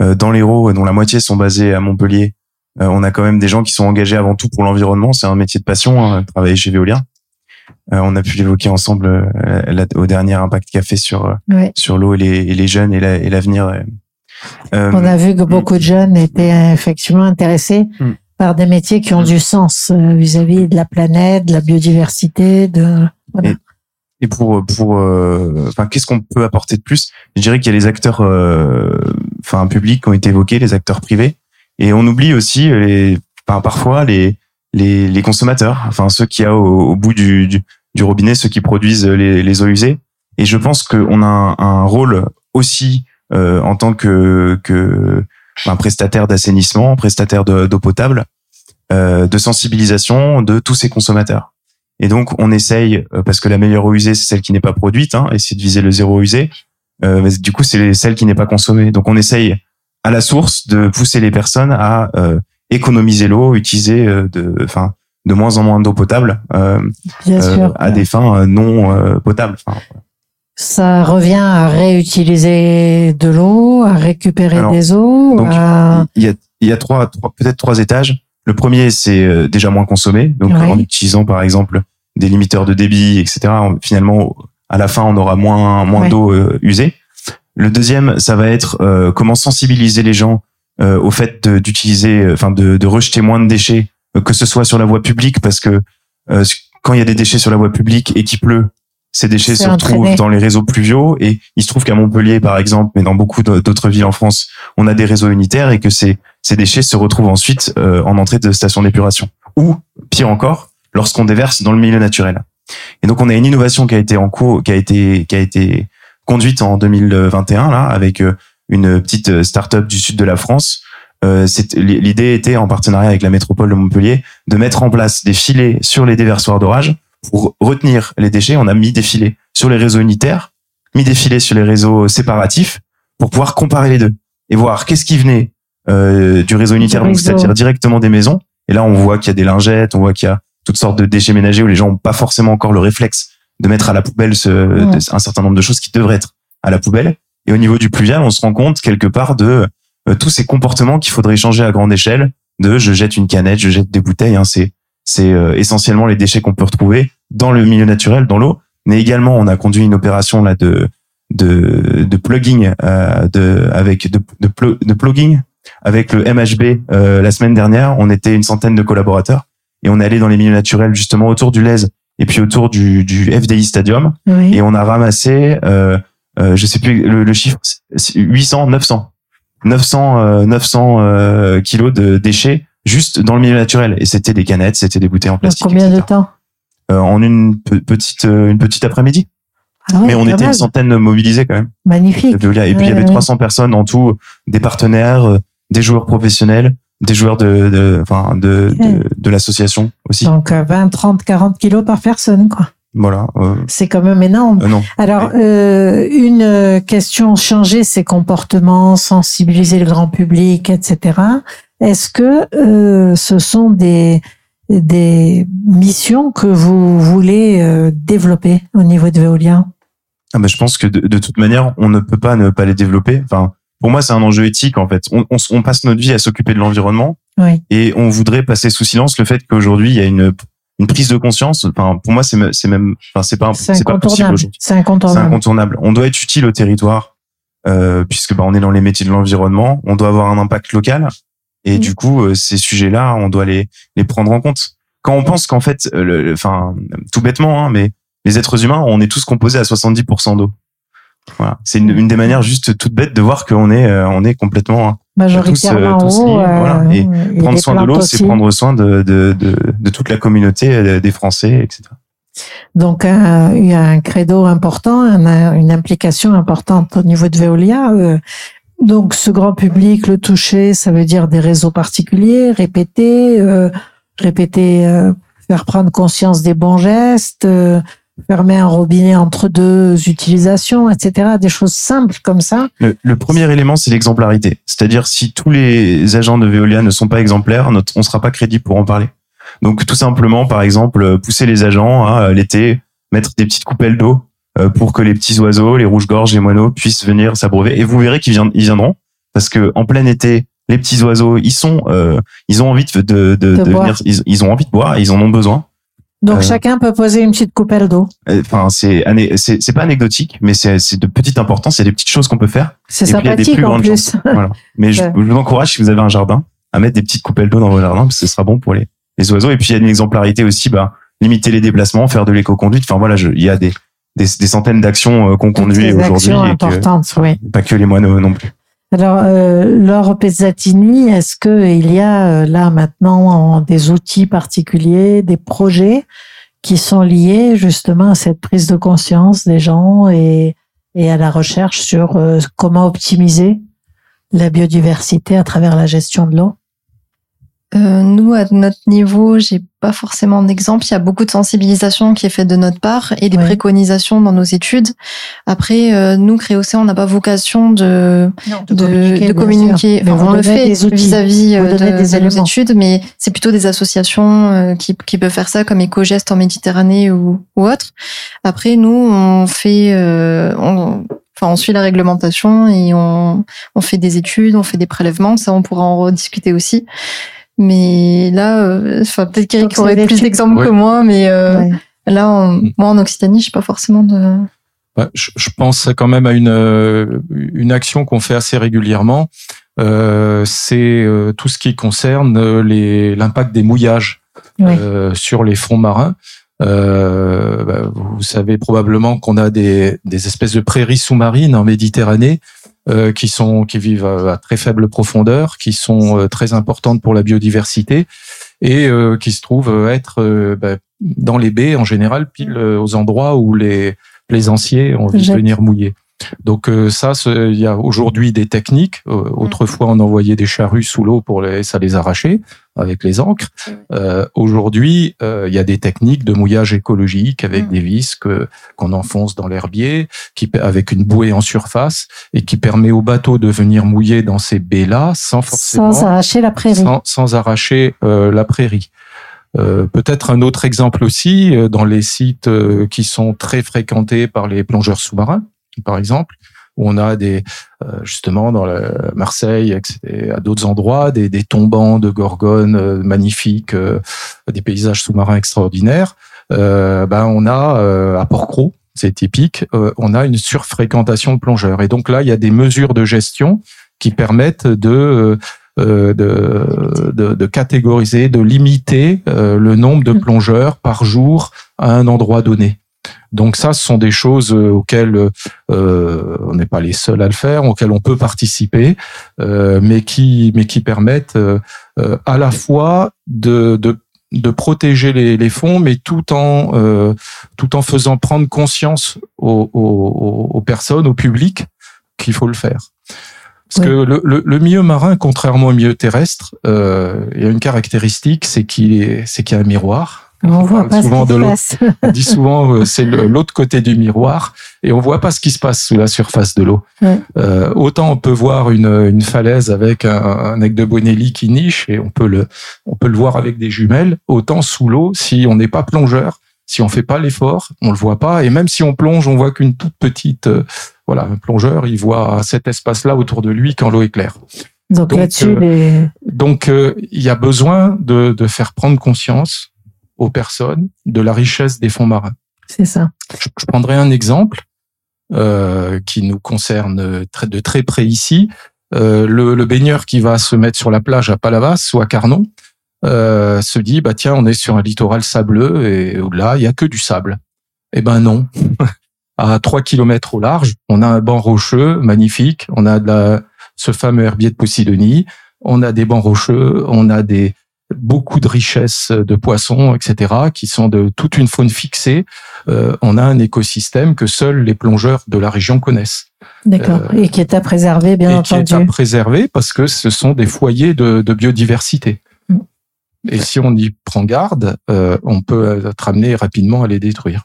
Speaker 4: euh, dans l'Hérault, dont la moitié sont basés à Montpellier, euh, on a quand même des gens qui sont engagés avant tout pour l'environnement. C'est un métier de passion, hein, travailler chez Veolia. Euh, on a pu l'évoquer ensemble au dernier Impact Café sur sur l'eau et les, et les, jeunes et l'avenir.
Speaker 3: on a vu que beaucoup de jeunes étaient effectivement intéressés hmm. par des métiers qui ont hmm. du sens vis-à-vis de la planète, de la biodiversité, de
Speaker 4: voilà. et, pour pour enfin qu'est-ce qu'on peut apporter de plus? Je dirais qu'il y a les acteurs enfin publics qui ont été évoqués, les acteurs privés, et on oublie aussi les, enfin, parfois les, les, les consommateurs, enfin ceux qui a au, bout du, du, robinet, ceux qui produisent les, les eaux usées. Et je pense qu'on a un, un, rôle aussi euh, en tant que, que prestataire d'assainissement, prestataire d'eau potable, euh, de sensibilisation de tous ces consommateurs. Et donc on essaye, euh, parce que la meilleure eau usée, c'est celle qui n'est pas produite, hein, essayer de viser le zéro usé, euh, du coup, c'est celle qui n'est pas consommée. Donc, on essaye à la source de pousser les personnes à euh, économiser l'eau, utiliser euh, de, enfin, de moins en moins d'eau potable euh, à des fins non potables.
Speaker 3: ça revient à réutiliser de l'eau, à récupérer des eaux.
Speaker 4: il y a, il y a trois, trois peut-être trois étages. Le premier, c'est déjà moins consommé, donc en utilisant par exemple des limiteurs de débit, etc. Finalement, à la fin, on aura moins moins d'eau euh, usée. Le deuxième, ça va être euh, comment sensibiliser les gens euh, au fait d'utiliser, enfin de, de, rejeter moins de déchets, que ce soit sur la voie publique, parce que quand il y a des déchets sur la voie publique et qu'il pleut, ces déchets se retrouvent dans les réseaux pluviaux. Et il se trouve qu'à Montpellier, par exemple, mais dans beaucoup d'autres villes en France, on a des réseaux unitaires et que ces, ces déchets se retrouvent ensuite en entrée de stations d'épuration. Ou, pire encore, lorsqu'on déverse dans le milieu naturel. Et donc on a une innovation qui a été en cours, qui a été qui a été conduite en 2021 là avec euh, une petite euh, start-up du sud de la France. Euh, L'idée était en partenariat avec la métropole de Montpellier de mettre en place des filets sur les déversoirs d'orage pour retenir les déchets. On a mis des filets sur les réseaux unitaires, mis des filets sur les réseaux séparatifs pour pouvoir comparer les deux et voir qu'est-ce qui venait euh, du réseau unitaire, c'est-à-dire directement des maisons. Et là, on voit qu'il y a des lingettes, on voit qu'il y a toutes sortes de déchets ménagers où les gens n'ont pas forcément encore le réflexe de mettre à la poubelle ce, un certain nombre de choses qui devraient être à la poubelle. Et au niveau du pluvial, on se rend compte quelque part de euh, tous ces comportements qu'il faudrait changer à grande échelle. De je jette une canette, je jette des bouteilles. Hein, c'est c'est euh, essentiellement les déchets qu'on peut retrouver dans le milieu naturel, dans l'eau. Mais également, on a conduit une opération là de de, de plugging euh, de avec de, de, de plugging avec le MHB la semaine dernière. On était une centaine de collaborateurs et on est allé dans les milieux naturels justement autour du Lez et puis autour du, du FDI Stadium et on a ramassé euh, euh, je sais plus le, chiffre 800 900 900 900 kilos de déchets juste dans le milieu naturel et c'était des canettes c'était des bouteilles en plastique
Speaker 3: combien de temps
Speaker 4: euh, en une petite euh, une petite après-midi ah mais on était une centaine mobilisés quand même.
Speaker 3: Magnifique.
Speaker 4: Et puis il y avait 300 personnes en tout, des partenaires, euh, des joueurs professionnels, des joueurs de, de, enfin, de, de, l'association aussi.
Speaker 3: Donc 20, 30, 40 kilos par personne, quoi.
Speaker 4: Voilà. Euh,
Speaker 3: c'est quand même énorme.
Speaker 4: Euh, non.
Speaker 3: Alors, euh, une question changer ses comportements, sensibiliser le grand public, etc. Est-ce que ce sont des des missions que vous voulez développer au niveau de Veolia
Speaker 4: ah ben, je pense que de, de, toute manière, on ne peut pas ne pas les développer. Enfin, pour moi, c'est un enjeu éthique en fait. On, on, on passe notre vie à s'occuper de l'environnement
Speaker 3: oui.
Speaker 4: et on voudrait passer sous silence le fait qu'aujourd'hui il y a une une prise de conscience. Enfin, pour moi, c'est c'est même, enfin, c'est pas c'est pas possible aujourd'hui.
Speaker 3: C'est incontournable.
Speaker 4: C'est incontournable. On doit être utile au territoire euh, puisque bah, on est dans les métiers de l'environnement. On doit avoir un impact local et du coup, euh, ces sujets-là, on doit les les prendre en compte. Quand on pense qu'en fait, enfin, tout bêtement, hein, mais les êtres humains, on est tous composés à 70% d'eau. Voilà. C'est une, une, des manières juste toute bête de voir qu'on est, euh, on est complètement
Speaker 3: Majoritairement
Speaker 4: tous,
Speaker 3: en haut.
Speaker 4: euh, voilà.
Speaker 3: euh,
Speaker 4: Et prendre soin de l'eau, c'est prendre soin de, de, de, de toute la communauté euh, des Français, etc.
Speaker 3: Donc, un- il y a un credo important, un- une implication importante au niveau de Veolia. euh, Donc, ce grand public, le toucher, ça veut dire des réseaux particuliers, répéter, euh, répéter, euh, faire prendre conscience des bons gestes, euh, fermer un robinet entre deux utilisations, etc. Des choses simples comme ça.
Speaker 4: Le, le premier élément, c'est l'exemplarité. C'est-à-dire, si tous les agents de Veolia ne sont pas exemplaires, notre, on ne sera pas crédible pour en parler. Donc, tout simplement, par exemple, pousser les agents à euh, l'été, mettre des petites coupelles d'eau euh, pour que les petits oiseaux, les rouges-gorges, les moineaux puissent venir s'abreuver. Et vous verrez qu'ils viendront, parce que en plein été, les petits oiseaux, ils sont, euh, ils ont envie de, de, de,
Speaker 3: De
Speaker 4: de
Speaker 3: boire.
Speaker 4: venir, ils, ils ont envie de boire, et ils en ont besoin.
Speaker 3: Donc,
Speaker 4: Euh,
Speaker 3: chacun peut poser une petite coupelle d'eau.
Speaker 4: Euh, Enfin, c'est c'est pas anecdotique, mais c'est de petite importance. C'est des petites choses qu'on peut faire.
Speaker 3: C'est
Speaker 4: il y a
Speaker 3: sympathique en plus.
Speaker 4: Voilà. Mais je, vous encourage, si vous avez un jardin, à mettre des petites coupelles d'eau dans vos jardins, parce que ce sera bon pour les, les oiseaux. Et puis, il y a une exemplarité aussi, bah, limiter les déplacements, faire de l'éco-conduite. Enfin, voilà, je- il y a des, des, des centaines d'actions euh, qu'on conduit aujourd'hui.
Speaker 3: actions
Speaker 4: que-
Speaker 3: importantes, oui.
Speaker 4: Pas que les moineaux non plus.
Speaker 3: Alors, euh, Laure Pezzatini, est-ce que il y a euh, là maintenant en- des outils particuliers, des projets qui sont liés justement à cette prise de conscience des gens et, et à la recherche sur euh, comment optimiser la biodiversité à travers la gestion de l'eau?
Speaker 7: Euh, nous, à notre niveau, j'ai pas forcément d'exemple. Il y a beaucoup de sensibilisation qui est faite de notre part et des
Speaker 3: Ouais.
Speaker 7: préconisations dans nos études. Après, euh, nous, Créocéan, on n'a pas vocation de, de, de communiquer. Enfin, on le fait vis-à-vis euh, de,
Speaker 3: donnez des
Speaker 7: de nos études, mais c'est plutôt des associations euh, qui, qui peuvent faire ça, comme EcoGest en Méditerranée ou, ou autre. Après, nous, on fait, euh, on, enfin, on suit la réglementation et on, on fait des études, on fait des prélèvements. Ça, on pourra en rediscuter aussi. Mais là, euh, enfin, peut-être qu'Eric aurait plus d'exemples
Speaker 5: Ouais.
Speaker 7: que moi, mais euh,
Speaker 3: Ouais.
Speaker 7: là, en-
Speaker 5: Mm.
Speaker 7: moi, en Occitanie, je pas forcément de.
Speaker 5: Bah, je, je pense quand même à une, euh, une action qu'on fait assez régulièrement. Euh, c'est euh, tout ce qui concerne les- l'impact des mouillages
Speaker 3: Oui.
Speaker 5: euh, sur les fonds marins. Euh, bah, vous savez probablement qu'on a des, des espèces de prairies sous-marines en Méditerranée euh, qui sont qui vivent à, à très faible profondeur, qui sont euh, très importantes pour la biodiversité et euh, qui se trouvent être euh, bah, dans les baies en général pile euh, aux endroits où les plaisanciers ont envie de venir mouiller. Donc euh, ça, il y a aujourd'hui des techniques. Euh, autrefois, on envoyait des charrues sous l'eau pour les, ça les arracher avec les encres. Euh, aujourd'hui, euh, il y a des techniques de mouillage écologique avec
Speaker 7: Mm.
Speaker 5: des vis que qu'on enfonce dans l'herbier, qui avec une bouée en surface et qui permet aux bateaux de venir mouiller dans ces baies-là sans forcément
Speaker 3: Sans arracher la prairie.
Speaker 5: sans, sans arracher euh, la prairie. Euh, Peut-être un autre exemple aussi euh, dans les sites euh, qui sont très fréquentés par les plongeurs sous-marins, par exemple, où on a des euh, justement dans la Marseille, etc., à d'autres endroits, des, des tombants de gorgones euh, magnifiques, euh, des paysages sous-marins extraordinaires. Euh, ben on a à Port-Cros, c'est typique, on a une surfréquentation de plongeurs. Et donc là, il y a des mesures de gestion qui permettent de de, de, de catégoriser, de limiter le nombre de
Speaker 3: Mm.
Speaker 5: plongeurs par jour à un endroit donné. Donc ça, ce sont des choses euh, auxquelles euh, on n'est pas les seuls à le faire, auxquelles on peut participer, euh, mais qui mais qui permettent euh, euh, à la fois de, de de protéger les, les fonds, mais tout en euh, tout en faisant prendre conscience aux, aux, aux personnes, au public, qu'il faut le faire. Parce
Speaker 3: Oui.
Speaker 5: que le, le, le milieu marin, contrairement au milieu terrestre, euh, il y a une caractéristique, c'est qu'il est, c'est qu'il y a un miroir.
Speaker 3: On voit pas ce
Speaker 5: souvent
Speaker 3: qui
Speaker 5: de
Speaker 3: se passe.
Speaker 5: On dit souvent euh, c'est l'autre côté du miroir et on voit pas ce qui se passe sous la surface de l'eau.
Speaker 3: Ouais.
Speaker 5: Euh, autant on peut voir une, une falaise avec un, un aigle de Bonelli qui niche et on peut le on peut le voir avec des jumelles. Autant sous l'eau, si on n'est pas plongeur, si on fait pas l'effort, on le voit pas et même si on plonge, on voit qu'une toute petite euh, voilà un plongeur, il voit cet espace-là autour de lui quand l'eau est claire.
Speaker 3: Donc,
Speaker 5: Donc,
Speaker 3: là-dessus,
Speaker 5: euh,
Speaker 3: les...
Speaker 5: Donc, euh, il y a besoin de, de faire prendre conscience aux personnes de la richesse des fonds marins.
Speaker 3: c'est ça.
Speaker 5: Je, je prendrai un exemple euh, qui nous concerne très, de très près ici. Euh, le, le baigneur qui va se mettre sur la plage à Palavas ou à Carnon euh, se dit bah tiens on est sur un littoral sableux et là il y a que du sable. Eh ben non. à 3 kilomètres au large, on a un banc rocheux magnifique, on a de la ce fameux herbier de Posidonie. On a des bancs rocheux, on a des beaucoup de richesses de poissons, etc., qui sont de toute une faune fixée. Euh, on a un écosystème que seuls les plongeurs de la région connaissent.
Speaker 3: D'accord.
Speaker 5: Euh,
Speaker 3: et qui est à préserver, bien
Speaker 5: et
Speaker 3: entendu.
Speaker 5: qui est à préserver parce que ce sont des foyers de, de biodiversité.
Speaker 3: Mm.
Speaker 5: Et si on y prend garde, euh, on peut être amené rapidement à les détruire.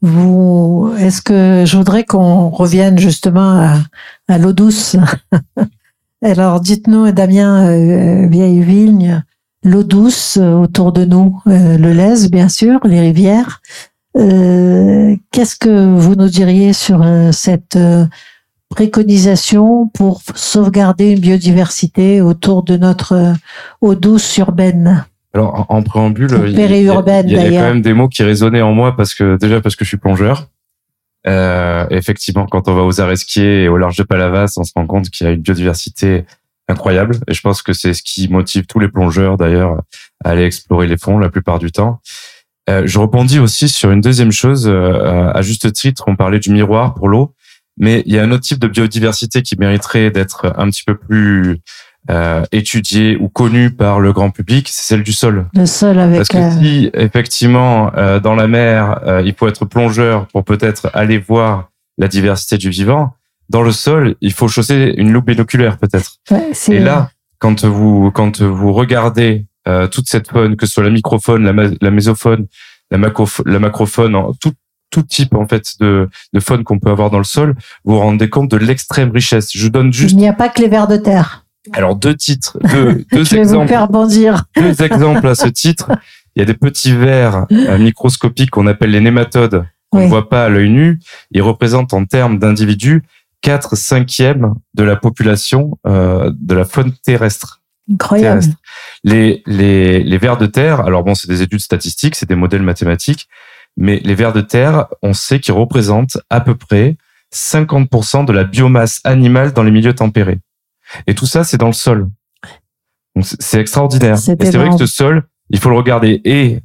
Speaker 3: Vous, est-ce que je voudrais qu'on revienne justement à, à l'eau douce? Alors, dites-nous, Damien euh, Vieille-Vigne, l'eau douce euh, autour de nous, euh, le Lez, bien sûr, les rivières. Euh, Qu'est-ce que vous nous diriez sur euh, cette euh, préconisation pour sauvegarder une biodiversité autour de notre euh, eau douce urbaine?
Speaker 6: Alors, en, préambule, il y, a- il y quand même des mots qui résonnaient en moi parce que déjà parce que je suis plongeur. Euh, effectivement, quand on va aux Aresquiers et au large de Palavas, on se rend compte qu'il y a une biodiversité incroyable. Et je pense que c'est ce qui motive tous les plongeurs d'ailleurs à aller explorer les fonds la plupart du temps. Euh, je rebondis aussi sur une deuxième chose. euh, à juste titre, on parlait du miroir pour l'eau, mais il y a un autre type de biodiversité qui mériterait d'être un petit peu plus euh, étudié ou connu par le grand public, c'est celle du sol.
Speaker 3: Le sol avec
Speaker 6: Parce que
Speaker 3: euh,
Speaker 6: si effectivement euh, dans la mer, euh, il faut être plongeur pour peut-être aller voir la diversité du vivant, dans le sol, il faut chausser une loupe binoculaire peut-être.
Speaker 3: ouais,
Speaker 6: Et là, quand vous quand vous regardez euh, toute cette faune, que ce soit la microfaune, la, la mésofaune, la, macroph- la macrofaune, en- tout tout type en fait de, de faune qu'on peut avoir dans le sol, vous vous rendez compte de l'extrême richesse. Je vous donne juste
Speaker 3: il n'y a pas que les vers de terre.
Speaker 6: Alors deux titres, deux, deux
Speaker 3: Je vais vous
Speaker 6: exemples
Speaker 3: faire bondir.
Speaker 6: deux exemples à ce titre. Il y a des petits vers euh, microscopiques qu'on appelle les nématodes, qu'on ne
Speaker 3: Oui.
Speaker 6: voit pas à l'œil nu. Ils représentent en termes d'individus 4 cinquièmes de la population euh, de la faune terrestre.
Speaker 3: Incroyable.
Speaker 6: terrestre. Les, les, les vers de terre, alors bon, c'est des études statistiques, c'est des modèles mathématiques, mais les vers de terre, on sait qu'ils représentent à peu près 50% de la biomasse animale dans les milieux tempérés. Et tout ça, c'est dans le sol. C'est- extraordinaire.
Speaker 3: C'est
Speaker 6: Et c'est vrai que ce sol, il faut le regarder. Et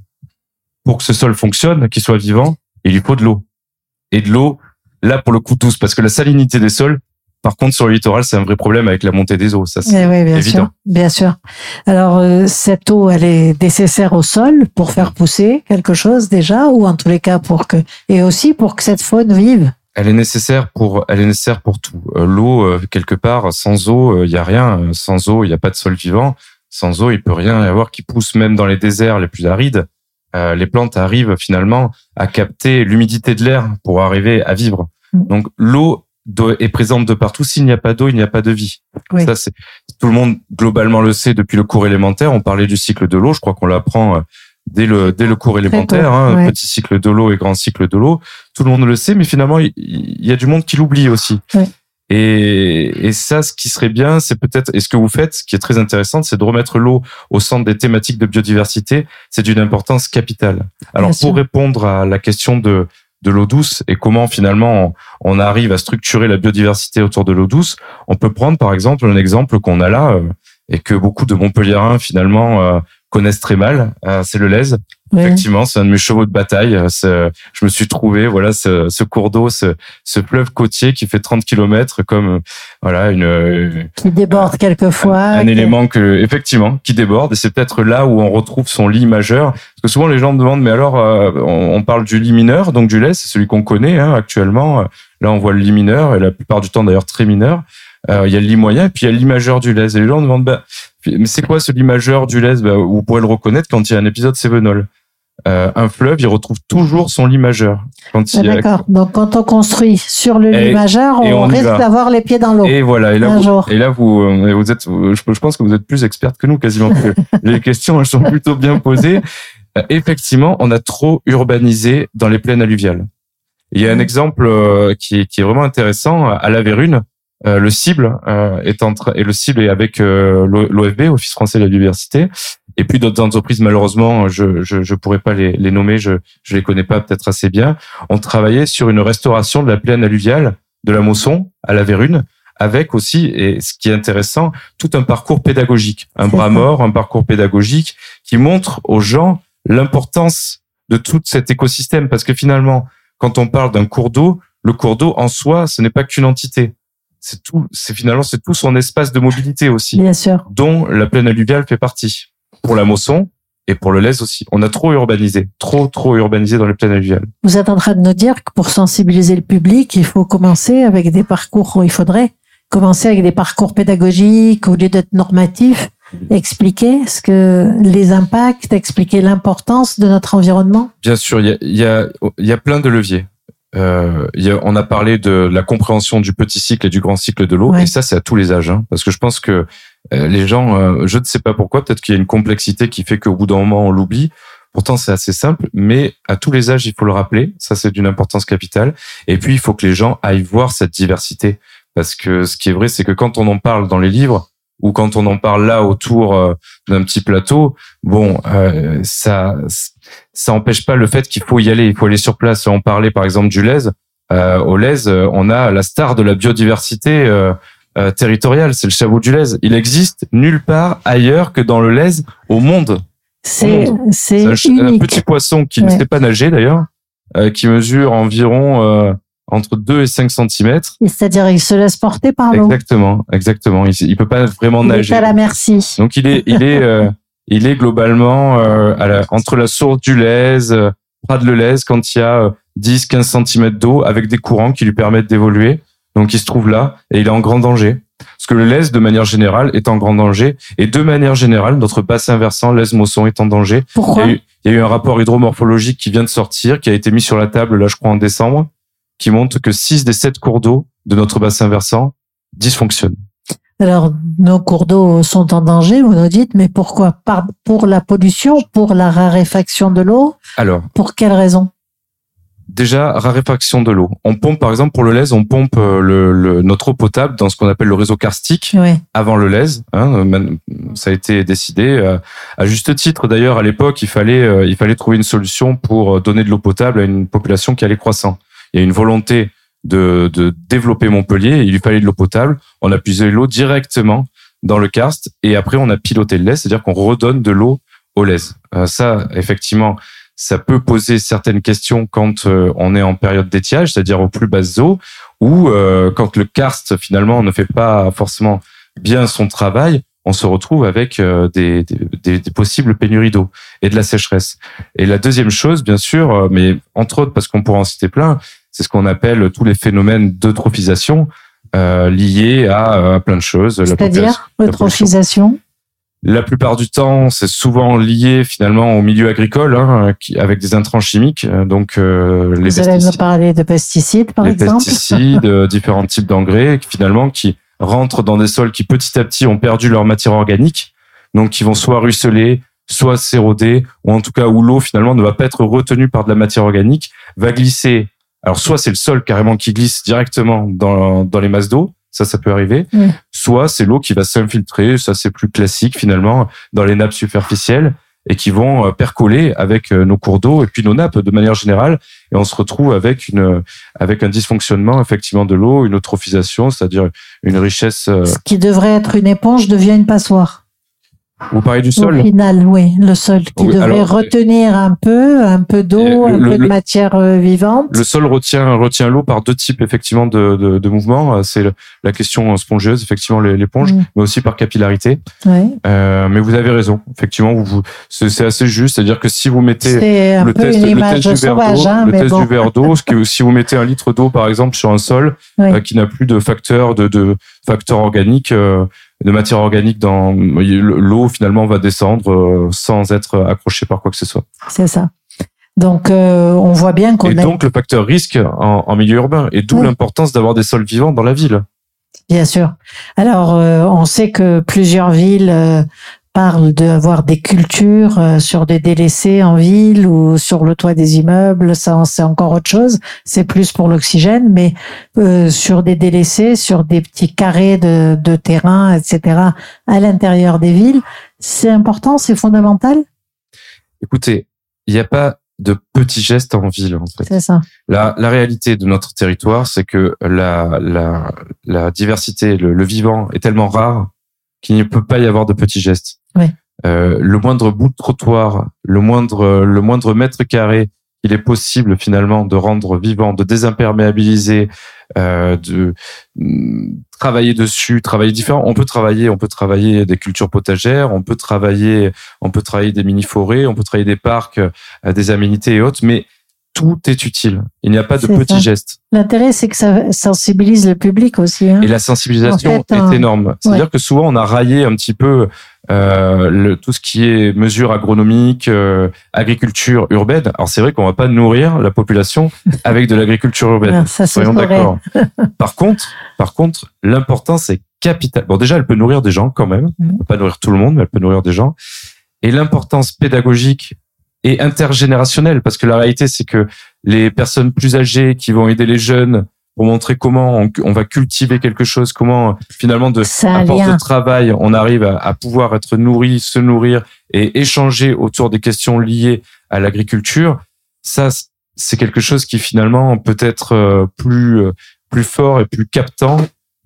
Speaker 6: pour que ce sol fonctionne, qu'il soit vivant, il lui faut de l'eau. Et de l'eau, là, pour le coup, douce. Parce que la salinité des sols, par contre, sur le littoral, c'est un vrai problème avec la montée des eaux. Ça, c'est
Speaker 3: Eh oui, bien
Speaker 6: évident.
Speaker 3: sûr, bien sûr. Alors euh, cette eau, elle est nécessaire au sol pour faire pousser quelque chose déjà, ou en tous les cas pour que et aussi pour que cette faune vive?
Speaker 6: Elle est nécessaire pour, elle est nécessaire pour tout. Euh, L'eau, euh, quelque part, sans eau, il y a rien. Euh, Sans eau, il n'y a pas de sol vivant. Sans eau, il peut rien y avoir qui pousse même dans les déserts les plus arides. Euh, les plantes arrivent finalement à capter l'humidité de l'air pour arriver à vivre.
Speaker 3: Mm.
Speaker 6: Donc l'eau est présente de partout. S'il n'y a pas d'eau, il n'y a pas de vie.
Speaker 3: Oui.
Speaker 6: Ça, c'est tout le monde globalement le sait depuis le cours élémentaire. On parlait du cycle de l'eau. Je crois qu'on l'apprend euh, dès le dès le cours élémentaire. hein,
Speaker 3: ouais.
Speaker 6: Petit cycle de l'eau et grand cycle de l'eau. Tout le monde le sait, mais finalement, il, y a du monde qui l'oublie aussi.
Speaker 3: Ouais.
Speaker 6: Et, et ça, ce qui serait bien, c'est peut-être, et ce que vous faites, ce qui est très intéressant, c'est de remettre l'eau au centre des thématiques de biodiversité. C'est d'une importance capitale. Alors,
Speaker 3: Bien sûr.
Speaker 6: pour répondre à la question de, de l'eau douce et comment finalement on, on arrive à structurer la biodiversité autour de l'eau douce, on peut prendre par exemple un exemple qu'on a là euh, et que beaucoup de Montpelliérains finalement euh, connaissent très mal, euh, c'est le Lez. Effectivement, c'est un de mes chevaux de bataille. Euh, Je me suis trouvé, voilà, ce, ce cours d'eau, ce, ce fleuve côtier qui fait 30 kilomètres comme, euh, voilà, une,
Speaker 3: Qui déborde quelquefois.
Speaker 6: un
Speaker 3: que-
Speaker 6: élément que, effectivement, qui déborde. Et c'est peut-être là où on retrouve son lit majeur. Parce que souvent, les gens me demandent, mais alors, euh, on, on parle du lit mineur, donc du lait, c'est celui qu'on connaît, hein, actuellement. Là, on voit le lit mineur, et la plupart du temps, d'ailleurs, très mineur. Euh, Il y a le lit moyen, et puis il y a le lit majeur du lait. Et les gens me demandent, bah, mais c'est quoi ce lit majeur du lait bah, Vous pourrez le reconnaître quand il y a un épisode Sevenol. Euh, un fleuve, il retrouve toujours son lit majeur. Quand
Speaker 3: Ah,
Speaker 6: il y a-
Speaker 3: D'accord. Donc quand on construit sur le lit majeur, on, risque d'avoir les pieds dans l'eau.
Speaker 6: Et voilà, et là,
Speaker 3: Un
Speaker 6: vous,
Speaker 3: jour.
Speaker 6: et là vous, euh, vous êtes, je, je pense que vous êtes plus experte que nous quasiment. les questions, elles sont plutôt bien posées. Euh, Effectivement, on a trop urbanisé dans les plaines alluviales. Il y a un exemple euh, qui, est, qui est vraiment intéressant à la Vérune. Euh, le cible euh, est en train et le cible est avec euh, l'O- l'OFB, Office français de la biodiversité, et puis d'autres entreprises. Malheureusement, je je, je pourrais pas les, les nommer, je je les connais pas peut-être assez bien. On travaillait sur une restauration de la plaine alluviale de la Mosson à la Vérune, avec aussi, et ce qui est intéressant, tout un parcours pédagogique, un bras
Speaker 3: ça.
Speaker 6: mort, un parcours pédagogique qui montre aux gens l'importance de tout cet écosystème, parce que finalement, quand on parle d'un cours d'eau, le cours d'eau en soi, ce n'est pas qu'une entité. C'est tout, c'est finalement c'est tout son espace de mobilité aussi,
Speaker 3: Bien sûr.
Speaker 6: dont la plaine alluviale fait partie. Pour la Mosson et pour le Lez aussi. On a trop urbanisé, trop trop urbanisé dans les plaines alluviales.
Speaker 3: Vous êtes en train de nous dire que pour sensibiliser le public, il faut commencer avec des parcours, il faudrait commencer avec des parcours pédagogiques au lieu d'être normatifs, expliquer ce que les impacts, expliquer l'importance de notre environnement.
Speaker 6: Bien sûr, il y a, il y a, il y a plein de leviers. Euh, il y a- on a parlé de la compréhension du petit cycle et du grand cycle de l'eau,
Speaker 3: Ouais.
Speaker 6: et ça c'est à tous les âges, hein, parce que je pense que euh, les gens, euh, je ne sais pas pourquoi, peut-être qu'il y a une complexité qui fait qu'au bout d'un moment on l'oublie. Pourtant c'est assez simple, mais à tous les âges il faut le rappeler, ça c'est d'une importance capitale. Et puis il faut que les gens aillent voir cette diversité, parce que ce qui est vrai c'est que quand on en parle dans les livres ou quand on en parle là autour euh, d'un petit plateau, bon, euh, ça ça empêche pas le fait qu'il faut y aller, il faut aller sur place. On parlait par exemple du Lez. Euh, au Lez, euh, on a la star de la biodiversité euh, euh, territoriale, c'est le chabot du Lez. Il existe nulle part ailleurs que dans le Lez au monde.
Speaker 3: C'est,
Speaker 6: un, petit poisson qui ne sait pas nager d'ailleurs, qui mesure environ entre 2 et 5 cm.
Speaker 3: C'est-à-dire, il se laisse porter par l'eau.
Speaker 6: Exactement, exactement. Il, il peut pas vraiment
Speaker 3: Il est
Speaker 6: nager.
Speaker 3: à la merci.
Speaker 6: Donc il est, il est, il est globalement euh, à la- entre la source du Lez, euh, le Lez, quand il y a euh, 10-15 cm d'eau avec des courants qui lui permettent d'évoluer. Donc il se trouve là et il est en grand danger. Parce que le Lez, de manière générale, est en grand danger. Et de manière générale, notre bassin versant, Lez-Mosson, est en danger. Il
Speaker 3: Pourquoi
Speaker 6: y, a eu, il y a eu un rapport hydromorphologique qui vient de sortir, qui a été mis sur la table, là, je crois, en décembre, qui montre que 6 des 7 cours d'eau de notre bassin versant dysfonctionnent.
Speaker 3: Alors, nos cours d'eau sont en danger, vous nous dites, mais pourquoi? Par, Pour la pollution, pour la raréfaction de l'eau?
Speaker 6: Alors,
Speaker 3: Pour quelle raison?
Speaker 6: Déjà, raréfaction de l'eau. On pompe, par exemple, pour le lez, on pompe euh, le, le- notre eau potable dans ce qu'on appelle le réseau karstique
Speaker 3: Oui.
Speaker 6: avant le lez. Hein, man- ça a été décidé euh, à juste titre. D'ailleurs, à l'époque, il fallait euh, il fallait trouver une solution pour euh, donner de l'eau potable à une population qui allait croissant. Il y a une volonté de, de développer Montpellier. Il lui fallait de l'eau potable. On a puisé l'eau directement dans le karst et après on a piloté le lez, c'est-à-dire qu'on redonne de l'eau au lez. Euh, ça, effectivement, ça peut poser certaines questions quand euh, on est en période d'étiage, c'est-à-dire aux plus basses eaux, ou euh, quand le karst finalement ne fait pas forcément bien son travail, on se retrouve avec des, des, des- possibles pénuries d'eau et de la sécheresse. Et la deuxième chose, bien sûr, mais entre autres parce qu'on pourrait en citer plein, c'est ce qu'on appelle tous les phénomènes d'eutrophisation euh, liés à, euh, plein de choses.
Speaker 3: C'est-à-dire eutrophisation?
Speaker 6: La plupart du temps, c'est souvent lié finalement au milieu agricole, hein, avec des intrants chimiques. euh, Donc euh, les
Speaker 3: Vous allez nous parler de pesticides, par
Speaker 6: les
Speaker 3: exemple?
Speaker 6: pesticides, différents types d'engrais, finalement qui rentrent dans des sols qui petit à petit ont perdu leur matière organique, donc qui vont soit ruisseler, soit s'éroder, ou en tout cas où l'eau finalement ne va pas être retenue par de la matière organique, va glisser. Alors soit c'est le sol carrément qui glisse directement dans, dans les masses d'eau, ça ça peut arriver,
Speaker 3: Oui.
Speaker 6: soit c'est l'eau qui va s'infiltrer, ça c'est plus classique finalement, dans les nappes superficielles et qui vont euh, percoler avec euh, nos cours d'eau et puis nos nappes de manière générale et on se retrouve avec une avec un dysfonctionnement effectivement de l'eau, une eutrophisation, c'est-à-dire une richesse. euh,
Speaker 3: Ce qui devrait être une éponge devient une passoire.
Speaker 6: Vous parlez du
Speaker 3: Au
Speaker 6: sol
Speaker 3: final, oui, le sol qui
Speaker 6: Oui,
Speaker 3: devrait
Speaker 6: alors,
Speaker 3: retenir un peu, un peu d'eau,
Speaker 6: Euh,
Speaker 3: un
Speaker 6: le-
Speaker 3: peu de
Speaker 6: le-
Speaker 3: matière euh, vivante.
Speaker 6: Le sol retient retient l'eau par deux types effectivement de, de, de mouvements. Euh, C'est la question spongieuse, effectivement l'é- l'éponge,
Speaker 3: Mm.
Speaker 6: mais aussi par capillarité.
Speaker 3: Ouais.
Speaker 6: Euh, mais vous avez raison, effectivement, vous, vous- c'est assez juste, c'est-à-dire que si vous mettez
Speaker 3: C'est un
Speaker 6: le
Speaker 3: peu
Speaker 6: test, le test du verre
Speaker 3: sauvage,
Speaker 6: d'eau,
Speaker 3: hein,
Speaker 6: le
Speaker 3: mais
Speaker 6: test
Speaker 3: bon.
Speaker 6: du verre d'eau, si vous mettez un litre d'eau par exemple sur un sol
Speaker 3: Oui.
Speaker 6: euh, qui n'a plus de facteurs de, de facteurs organiques, euh, de matière organique dans l'eau finalement va descendre euh, sans être accrochée par quoi que ce soit.
Speaker 3: C'est ça. Donc, euh, on voit bien qu'on
Speaker 6: Et
Speaker 3: a,
Speaker 6: donc le facteur risque en, en milieu urbain, et d'où
Speaker 3: Oui.
Speaker 6: l'importance d'avoir des sols vivants dans la ville.
Speaker 3: bien sûr. Alors, euh, on sait que plusieurs villes euh, parlent d'avoir des cultures euh, sur des délaissés en ville ou sur le toit des immeubles. Ça, c'est encore autre chose. C'est plus pour l'oxygène, mais euh, sur des délaissés, sur des petits carrés de, de terrain, etc., à l'intérieur des villes, c'est important, c'est fondamental?
Speaker 6: Écoutez, il n'y a pas de petits gestes en ville en fait.
Speaker 3: C'est ça.
Speaker 6: La, la réalité de notre territoire, c'est que la, la, la diversité, le, le vivant est tellement rare qu'il ne peut pas y avoir de petits gestes. Euh, le moindre bout de trottoir, le moindre, le moindre mètre carré il est possible finalement de rendre vivant, de désimperméabiliser, euh, de mm, travailler dessus, travailler différent. On peut travailler, on peut travailler des cultures potagères, on peut travailler, on peut travailler des mini forêts, on peut travailler des parcs, euh, des aménités et autres, mais tout est utile. Il n'y a pas de petits
Speaker 3: ça.
Speaker 6: gestes.
Speaker 3: L'intérêt, c'est que ça sensibilise le public aussi. Hein.
Speaker 6: Et la sensibilisation
Speaker 3: En fait,
Speaker 6: est
Speaker 3: un-
Speaker 6: énorme. C'est-à-dire que souvent on a raillé un petit peu euh, le, tout ce qui est mesures agronomiques, euh, agriculture urbaine. Alors c'est vrai qu'on va pas nourrir la population avec de l'agriculture urbaine.
Speaker 3: Ah, ça
Speaker 6: Soyons d'accord. par contre, par contre, l'important c'est capital. Bon déjà elle peut nourrir des gens quand même. Elle
Speaker 3: Mhm.
Speaker 6: peut pas nourrir tout le monde, mais elle peut nourrir des gens. Et l'importance pédagogique et intergénérationnelle, parce que la réalité c'est que les personnes plus âgées qui vont aider les jeunes pour montrer comment on, on va cultiver quelque chose, comment finalement de à force de travail, on arrive à, à pouvoir être nourri, se nourrir et échanger autour des questions liées à l'agriculture. Ça, c'est quelque chose qui finalement peut être euh, plus euh, plus fort et plus captant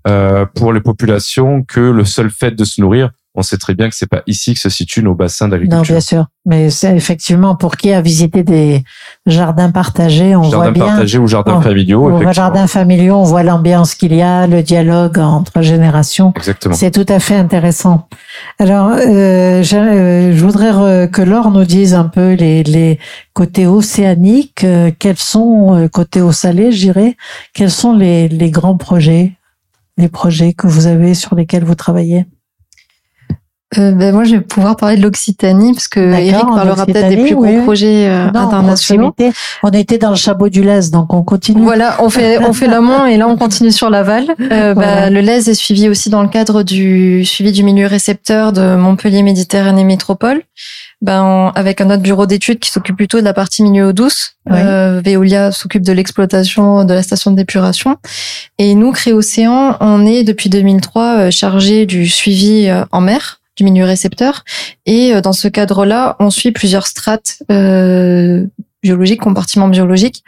Speaker 6: euh, pour les populations que le seul fait de se nourrir. On sait très bien que c'est pas ici que se situent nos bassins
Speaker 3: Non,
Speaker 6: d'agriculture.
Speaker 3: bien sûr. Mais c'est effectivement pour qui a visité des jardins partagés, on voit
Speaker 6: Jardins
Speaker 3: bien.
Speaker 6: partagés ou jardins
Speaker 3: Oh,
Speaker 6: familiaux,
Speaker 3: Au
Speaker 6: effectivement.
Speaker 3: jardin familiaux, on voit l'ambiance qu'il y a, le dialogue entre générations.
Speaker 6: Exactement.
Speaker 3: C'est tout à fait intéressant. Alors, euh, j'ai- euh, je voudrais que Laure nous dise un peu les, les côtés océaniques, euh, quels sont, euh, côté eau salée, je dirais, quels sont les, les grands projets, les projets que vous avez sur lesquels vous travaillez?
Speaker 7: Euh, ben moi, je vais pouvoir parler de l'Occitanie parce que Eric parlera peut-être des plus gros
Speaker 3: oui.
Speaker 7: projets euh,
Speaker 3: Non,
Speaker 7: internationaux.
Speaker 3: On était dans le Chabot du Lez, donc on continue.
Speaker 7: Voilà, on fait on fait l'amont et là on continue sur l'aval. Euh, bah,
Speaker 3: Voilà.
Speaker 7: Le LES est suivi aussi dans le cadre du suivi du milieu récepteur de Montpellier Méditerranée Métropole. Ben, avec un autre bureau d'études qui s'occupe plutôt de la partie milieu eau douce.
Speaker 3: Oui.
Speaker 7: Euh, Veolia s'occupe de l'exploitation de la station d'épuration. Et nous, Créocéan, on est depuis 2003 euh, chargé du suivi en mer récepteur. Et euh, dans ce cadre-là, on suit plusieurs strates euh, biologiques, compartiments biologiques.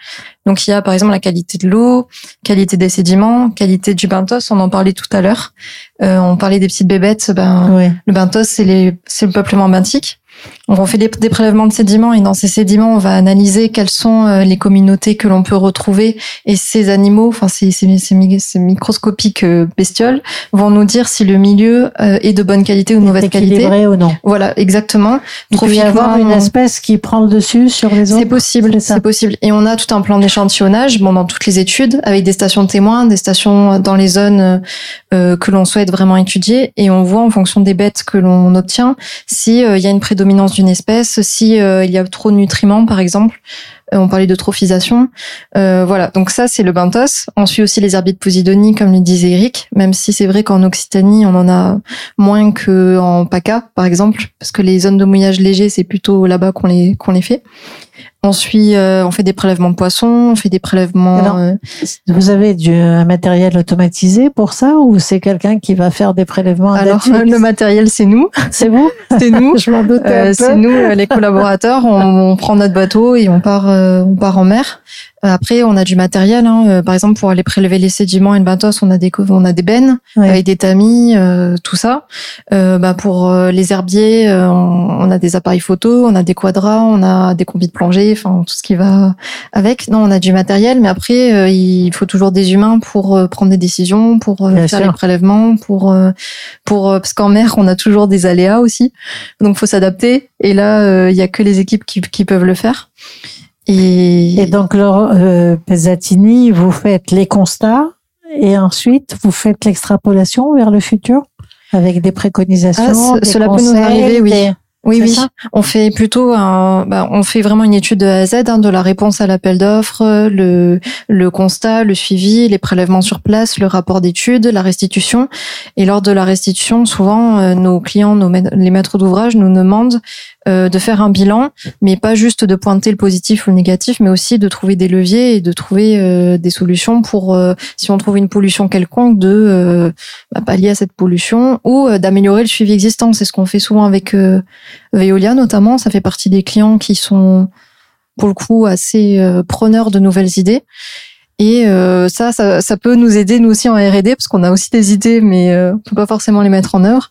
Speaker 7: Donc il y a par exemple la qualité de l'eau, qualité des sédiments, qualité du benthos, on en parlait tout à l'heure. Euh, on parlait des petites bébêtes, ben,
Speaker 3: Oui.
Speaker 7: le benthos c'est les c'est le peuplement benthique. Donc on fait des, des prélèvements de sédiments et dans ces sédiments on va analyser quelles sont euh, les communautés que l'on peut retrouver et ces animaux, enfin ces, ces, ces, mi- ces microscopiques euh, bestioles vont nous dire si le milieu euh, est de bonne qualité ou de mauvaise qualité.
Speaker 3: Équilibré ou non
Speaker 7: Voilà, exactement.
Speaker 3: Il peut y avoir une espèce qui prend le dessus sur les autres
Speaker 7: c'est possible,
Speaker 3: C'est
Speaker 7: possible. Et on a tout un plan d'échantillonnage, bon, dans toutes les études, avec des stations témoins, des stations dans les zones euh, que l'on souhaite vraiment étudier, et on voit en fonction des bêtes que l'on obtient si euh, y a une prédominance d'une espèce, si euh, il y a trop de nutriments, par exemple. Euh, on parlait de trophisation. Euh, voilà, donc ça c'est le benthos. On suit aussi les herbiers de Posidonie, comme le disait Eric, même si c'est vrai qu'en Occitanie on en a moins que en PACA, par exemple, parce que les zones de mouillage léger c'est plutôt là-bas qu'on les qu'on les fait. On suit, euh, on fait des prélèvements de poissons, on fait des prélèvements.
Speaker 3: Alors,
Speaker 7: euh,
Speaker 3: Vous avez du, un matériel automatisé pour ça ou c'est quelqu'un qui va faire des prélèvements
Speaker 7: alors le matériel c'est nous,
Speaker 3: C'est vous
Speaker 7: c'est nous.
Speaker 3: Je m'en un
Speaker 7: c'est nous les collaborateurs, on, on prend notre bateau et on part, on part en mer. Euh, Après, on a du matériel. Hein. Euh, Par exemple, pour aller prélever les sédiments et le benthos, on a des on a des bennes
Speaker 3: Ouais.
Speaker 7: avec des tamis, euh, tout ça. Euh, bah, pour euh, les herbiers, euh, on, a des appareils photo, on a des quadras, on a des combis de plongée, enfin tout ce qui va avec. Non, on a du matériel, mais après, euh, il faut toujours des humains pour euh, prendre des décisions, pour euh,
Speaker 3: Bien
Speaker 7: faire
Speaker 3: sûr.
Speaker 7: les prélèvements, pour euh, pour euh, parce qu'en mer, on a toujours des aléas aussi, donc faut s'adapter. Et là, euh, il y a que les équipes qui, qui peuvent le faire. Et,
Speaker 3: Et donc, Laure euh, Pezzatini, vous faites les constats et ensuite vous faites l'extrapolation vers le futur avec des préconisations.
Speaker 7: Ah,
Speaker 3: des
Speaker 7: cela peut nous arriver, oui.
Speaker 3: des-
Speaker 7: Oui, oui. On fait plutôt un, bah, on fait vraiment une étude de A à Z, hein, de la réponse à l'appel d'offres, le, le constat, le suivi, les prélèvements sur place, le rapport d'étude, la restitution. Et lors de la restitution, souvent, euh, nos clients, nos, maîtres- les maîtres d'ouvrage nous demandent euh, de faire un bilan, mais pas juste de pointer le positif ou le négatif, mais aussi de trouver des leviers et de trouver euh, des solutions pour, euh, si on trouve une pollution quelconque, de euh, bah, pallier à cette pollution ou euh, d'améliorer le suivi existant. C'est ce qu'on fait souvent avec euh, Veolia notamment, ça fait partie des clients qui sont pour le coup assez preneurs de nouvelles idées. Et ça, ça, ça peut nous aider nous aussi en R&D parce qu'on a aussi des idées, mais on peut pas forcément les mettre en œuvre.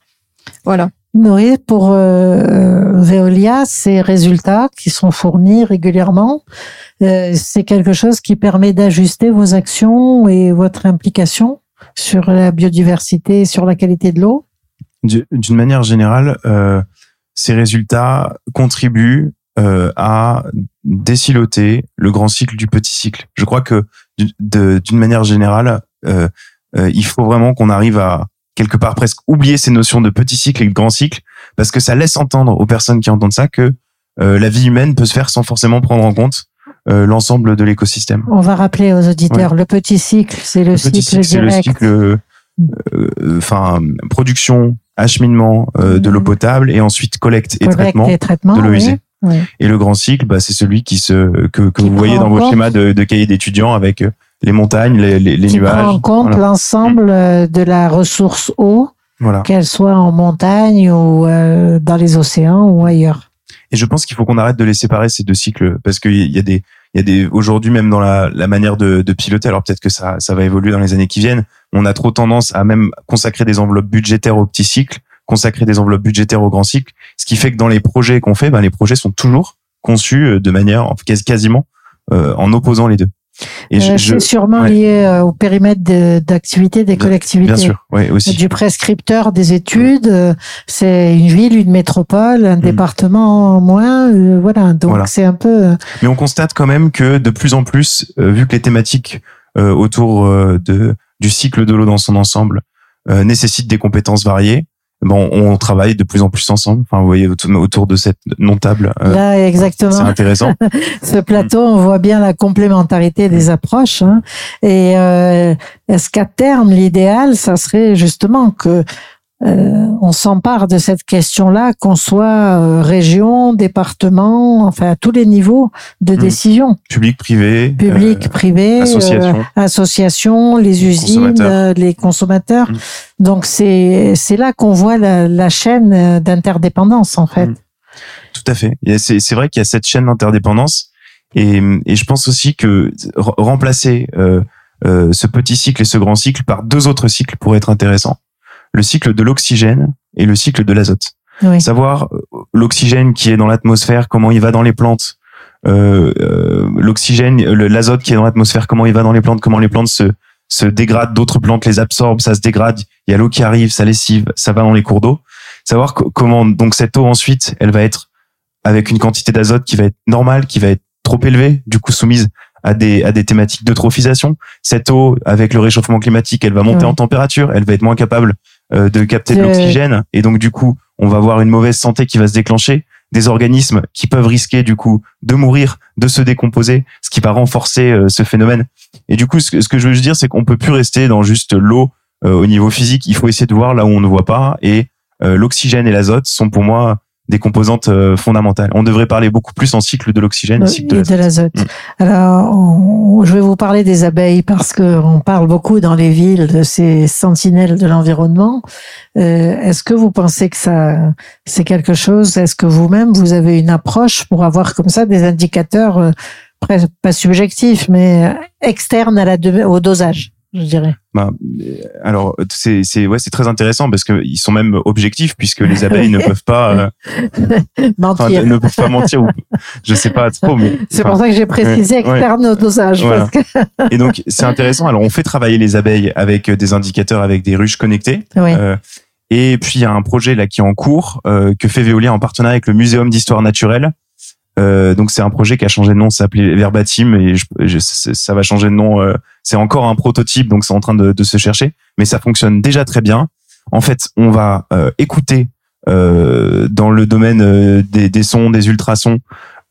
Speaker 7: Voilà.
Speaker 3: Oui, pour euh, Veolia, ces résultats qui sont fournis régulièrement, euh, c'est quelque chose qui permet d'ajuster vos actions et votre implication sur la biodiversité et sur la qualité de l'eau?
Speaker 4: Du- D'une manière générale, euh, ces résultats contribuent euh, à désiloter le grand cycle du petit cycle. Je crois que d'une manière générale, euh, euh, il faut vraiment qu'on arrive à quelque part presque oublier ces notions de petit cycle et de grand cycle, parce que ça laisse entendre aux personnes qui entendent ça que euh, la vie humaine peut se faire sans forcément prendre en compte euh, l'ensemble de l'écosystème.
Speaker 3: On va rappeler aux auditeurs, le petit cycle, c'est le, cycle
Speaker 4: cycle, c'est le
Speaker 3: direct.
Speaker 4: cycle, euh, euh, enfin, production, acheminement euh, de l'eau
Speaker 3: Mhm.
Speaker 4: potable et ensuite collecte et traitement
Speaker 3: et traitement.
Speaker 4: de l'eau usée.
Speaker 3: Oui.
Speaker 4: Et le grand cycle, bah, c'est celui qui se que, que
Speaker 3: Qui
Speaker 4: vous voyez dans vos
Speaker 3: compte-
Speaker 4: schémas de, de cahiers d'étudiants avec euh, les montagnes, les, les, les
Speaker 3: qui
Speaker 4: nuages.
Speaker 3: prend en compte l'ensemble euh, de la ressource eau,
Speaker 4: Voilà.
Speaker 3: qu'elle soit en montagne ou euh, dans les océans ou ailleurs.
Speaker 4: Et je pense qu'il faut qu'on arrête de les séparer ces deux cycles parce qu'il y a des il y a des aujourd'hui même dans la, la manière de, de piloter. Alors peut-être que ça ça va évoluer dans les années qui viennent. On a trop tendance à même consacrer des enveloppes budgétaires au petit cycle, consacrer des enveloppes budgétaires au grand cycle, ce qui fait que dans les projets qu'on fait, ben les projets sont toujours conçus euh, de manière en- quasi- quasiment euh, en opposant les deux. Et
Speaker 3: Euh, c'est sûrement
Speaker 4: ouais.
Speaker 3: lié euh, au périmètre d'activité des
Speaker 4: De-
Speaker 3: collectivités.
Speaker 4: bien sûr, ouais aussi.
Speaker 3: Du prescripteur des études, euh, c'est une ville, une métropole, un département en moins, euh, voilà. Donc.
Speaker 4: Voilà.
Speaker 3: c'est un peu.
Speaker 4: Mais on constate quand même que de plus en plus, euh, vu que les thématiques euh, autour de du cycle de l'eau dans son ensemble nécessitent des compétences variées, bon, on travaille de plus en plus ensemble. Enfin, vous voyez autour, de cette non table, euh,
Speaker 3: Là,
Speaker 4: c'est
Speaker 3: exactement.
Speaker 4: intéressant.
Speaker 3: Ce plateau, on voit bien la complémentarité des approches. hein. Et euh, est-ce qu'à terme, l'idéal, ça serait justement que euh, on s'empare de cette question-là, qu'on soit euh, région, département, enfin à tous les niveaux de
Speaker 4: Mm.
Speaker 3: décision,
Speaker 4: Public, privé,
Speaker 3: public,
Speaker 4: euh,
Speaker 3: privé, euh,
Speaker 4: association.
Speaker 3: associations, les usines,
Speaker 4: consommateurs.
Speaker 3: euh, les consommateurs.
Speaker 4: Mm.
Speaker 3: Donc c'est c'est là qu'on voit la, la chaîne euh, d'interdépendance en fait.
Speaker 4: Mm. Tout à fait. C'est c'est vrai qu'il y a cette chaîne d'interdépendance et, et je pense aussi que re- remplacer euh, euh, ce petit cycle et ce grand cycle par deux autres cycles pourrait être intéressant. Le cycle de l'oxygène et le cycle de l'azote.
Speaker 3: Oui.
Speaker 4: Savoir euh, l'oxygène qui est dans l'atmosphère, comment il va dans les plantes. Euh, euh, l'oxygène, l'azote qui est dans l'atmosphère, comment il va dans les plantes, comment les plantes se se dégradent, d'autres plantes les absorbent, ça se dégrade. Il y a l'eau qui arrive, ça lessive, ça va dans les cours d'eau. Savoir co- comment donc cette eau ensuite, elle va être avec une quantité d'azote qui va être normale, qui va être trop élevée, du coup soumise à des à des thématiques d'eutrophisation. Cette eau, avec le réchauffement climatique, elle va monter en température, elle va être moins capable de capter de
Speaker 3: De-
Speaker 4: l'oxygène, et donc du coup, on va avoir une mauvaise santé qui va se déclencher, des organismes qui peuvent risquer du coup de mourir, de se décomposer, ce qui va renforcer euh, ce phénomène. Et du coup, ce que, ce que je veux dire, c'est qu'on peut plus rester dans juste l'eau euh, au niveau physique. Il faut essayer de voir là où on ne voit pas, et euh, l'oxygène et l'azote sont pour moi des composantes euh, fondamentales. On devrait parler beaucoup plus en cycle de l'oxygène cycle de l'azote. Mm.
Speaker 3: Alors, on- je vais vous parler des abeilles parce que on parle beaucoup dans les villes de ces sentinelles de l'environnement. Euh, Est-ce que vous pensez que ça, c'est quelque chose? Est-ce que vous-même vous avez une approche pour avoir comme ça des indicateurs euh, pas subjectifs, mais externes à la au dosage, je dirais.
Speaker 4: Bah, euh, alors c'est c'est ouais c'est très intéressant parce que ils sont même objectifs puisque les abeilles ne peuvent pas euh,
Speaker 3: Mentir.
Speaker 4: ne peuvent pas mentir ou je sais pas trop mais
Speaker 3: C'est pour ça que j'ai précisé
Speaker 4: ouais, ouais.
Speaker 3: externe au dosage.
Speaker 4: Voilà.
Speaker 3: parce que-
Speaker 4: et donc c'est intéressant alors on fait travailler les abeilles avec euh, des indicateurs avec des ruches connectées
Speaker 3: oui.
Speaker 4: Euh, et puis il y a un projet là qui est en cours euh, que fait Veolia en partenariat avec le Muséum d'histoire naturelle. Euh, donc c'est un projet qui a changé de nom, ça s'appelait Verbatim et je, je- ça va changer de nom. euh, c'est encore un prototype, donc c'est en train de, de se chercher, mais ça fonctionne déjà très bien. En fait, on va euh, écouter euh, dans le domaine euh, des, des sons, des ultrasons,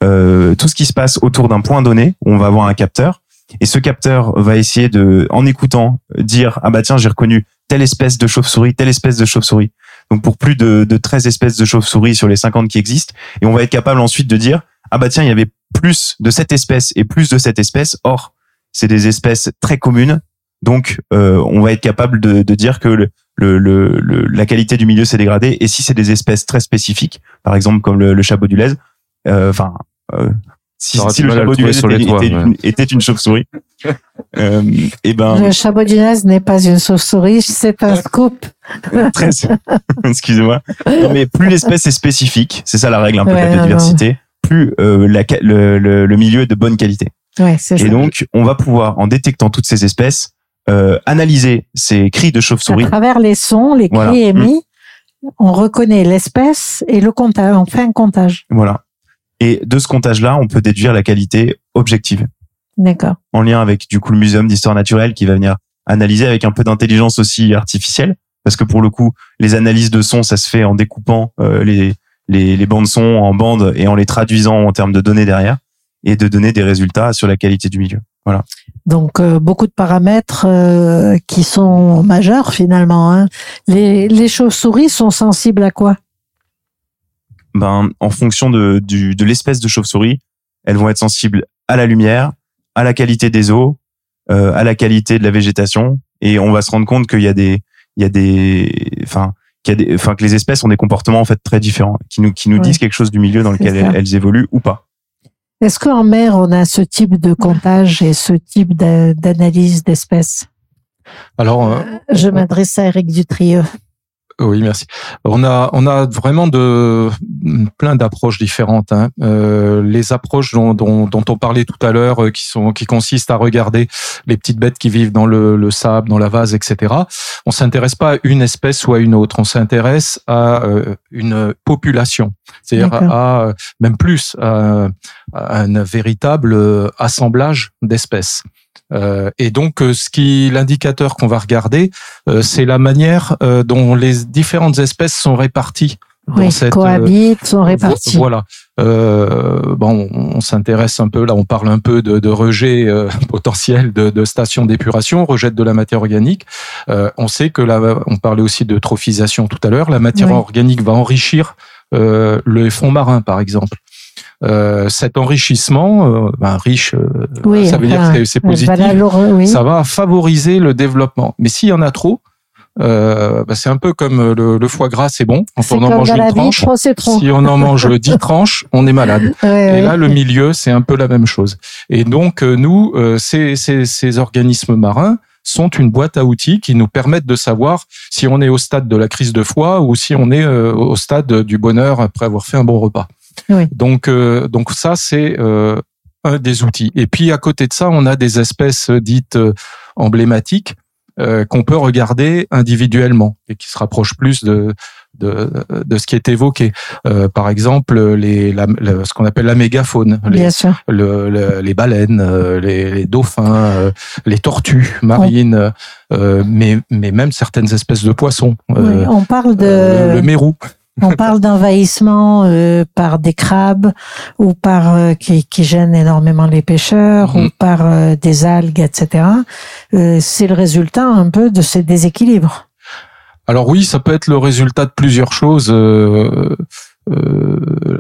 Speaker 4: euh, tout ce qui se passe autour d'un point donné. Où on va avoir un capteur et ce capteur va essayer de, en écoutant, dire ah bah tiens j'ai reconnu telle espèce de chauve-souris, telle espèce de chauve-souris. Donc pour plus de, de 13 espèces de chauves-souris sur les 50 qui existent. Et on va être capable ensuite de dire, ah bah tiens, il y avait plus de cette espèce et plus de cette espèce. Or, c'est des espèces très communes. Donc euh, on va être capable de, de dire que le, le, le- le- la qualité du milieu s'est dégradée. Et si c'est des espèces très spécifiques, par exemple comme le, le chabot du lait, euh, enfin... euh, si, si
Speaker 6: du
Speaker 4: le chabot du était,
Speaker 6: toits,
Speaker 4: était
Speaker 6: ouais.
Speaker 4: une, était une chauve-souris, Euh, et ben,
Speaker 3: Le chabodinaz n'est pas une chauve-souris, c'est un scoop.
Speaker 4: très, excusez-moi. Non, mais plus l'espèce est spécifique, c'est ça la règle un peu de la
Speaker 3: non,
Speaker 4: biodiversité, plus euh, la, le, le, le milieu est de bonne qualité.
Speaker 3: Ouais, c'est ça.
Speaker 4: Et donc, on va pouvoir, en détectant toutes ces espèces, euh, analyser ces cris de
Speaker 3: à
Speaker 4: chauve-souris.
Speaker 3: travers les sons, les cris
Speaker 4: Voilà.
Speaker 3: émis, on reconnaît l'espèce et le comptage. On fait un comptage.
Speaker 4: Voilà. Et de ce comptage-là, on peut déduire la qualité objective.
Speaker 3: D'accord.
Speaker 4: en lien avec du coup le muséum d'histoire naturelle qui va venir analyser avec un peu d'intelligence aussi artificielle parce que pour le coup les analyses de son ça se fait en découpant euh, les, les les bandes son en bandes et en les traduisant en termes de données derrière et de donner des résultats sur la qualité du milieu.
Speaker 3: Donc euh, beaucoup de paramètres euh, qui sont majeurs finalement. hein. Les, les chauves-souris sont sensibles à quoi?
Speaker 4: Ben en fonction de du de l'espèce de chauve-souris, elles vont être sensibles à la lumière, à la qualité des eaux, euh, à la qualité de la végétation et on va se rendre compte qu'il y a des il y a des enfin qu'il y a des enfin que les espèces ont des comportements en fait très différents qui nous qui nous
Speaker 3: Ouais.
Speaker 4: disent quelque chose du milieu dans lequel elles, elles évoluent ou pas.
Speaker 3: Est-ce qu'en mer, on a ce type de comptage et ce type d'a- d'analyse d'espèces?
Speaker 5: Alors, euh,
Speaker 3: Je m'adresse à Eric Dutrieux.
Speaker 5: Oui, merci. On a, on a vraiment de plein d'approches différentes. Hein. Euh, les approches dont, dont, dont on parlait tout à l'heure, euh, qui sont, qui consistent à regarder les petites bêtes qui vivent dans le, le sable, dans la vase, etc. On s'intéresse pas à une espèce ou à une autre. On s'intéresse à euh, une population, c'est-à-dire à, à, même plus à, à un véritable euh, assemblage d'espèces. Euh, et donc, euh, ce qui l'indicateur qu'on va regarder, euh, c'est la manière dont les différentes espèces sont réparties dans
Speaker 3: Oui,
Speaker 5: cette
Speaker 3: cohabitent, sont répartis.
Speaker 5: voilà. Euh, bon, on, on s'intéresse un peu là, on parle un peu de, de rejet euh, potentiel de, de stations d'épuration, rejet de la matière organique. Euh, on sait que là, on parlait aussi de trophisation tout à l'heure. La matière
Speaker 3: Oui.
Speaker 5: organique va enrichir le fond marin, par exemple. Euh, cet enrichissement, euh, ben, riche, euh,
Speaker 3: Oui,
Speaker 5: ça veut dire que c'est- positif
Speaker 3: oui.
Speaker 5: ça va favoriser le développement. Mais s'il y en a trop, euh, bah, c'est un peu comme le, le foie gras, c'est bon. Quand on en mange une tranche,
Speaker 3: trop c'est trop.
Speaker 5: si on en mange dix tranches, on est malade. Et là, le milieu, c'est un peu la même chose. Et donc, nous, ces, ces, ces organismes marins sont une boîte à outils qui nous permettent de savoir si on est au stade de la crise de foie ou si on est au stade du bonheur après avoir fait un bon repas.
Speaker 3: Oui.
Speaker 5: Donc, euh, donc ça, c'est euh, un des outils. Et puis, à côté de ça, on a des espèces dites euh, emblématiques euh, qu'on peut regarder individuellement et qui se rapprochent plus de, de, de ce qui est évoqué. Euh, par exemple, les, la- ce qu'on appelle la mégafaune, les,
Speaker 3: Bien sûr.
Speaker 5: le- le- les baleines, euh, les, les dauphins, euh, les tortues marines, mais, mais même certaines espèces de poissons.
Speaker 3: Oui, on parle de.
Speaker 5: le mérou.
Speaker 3: On parle d'envahissement euh, par des crabes ou par euh, qui, qui gênent énormément les pêcheurs
Speaker 5: Mhm.
Speaker 3: ou par euh, des algues, etc. Euh, c'est le résultat un peu de ces déséquilibres.
Speaker 5: Alors oui, ça peut être le résultat de plusieurs choses. Euh,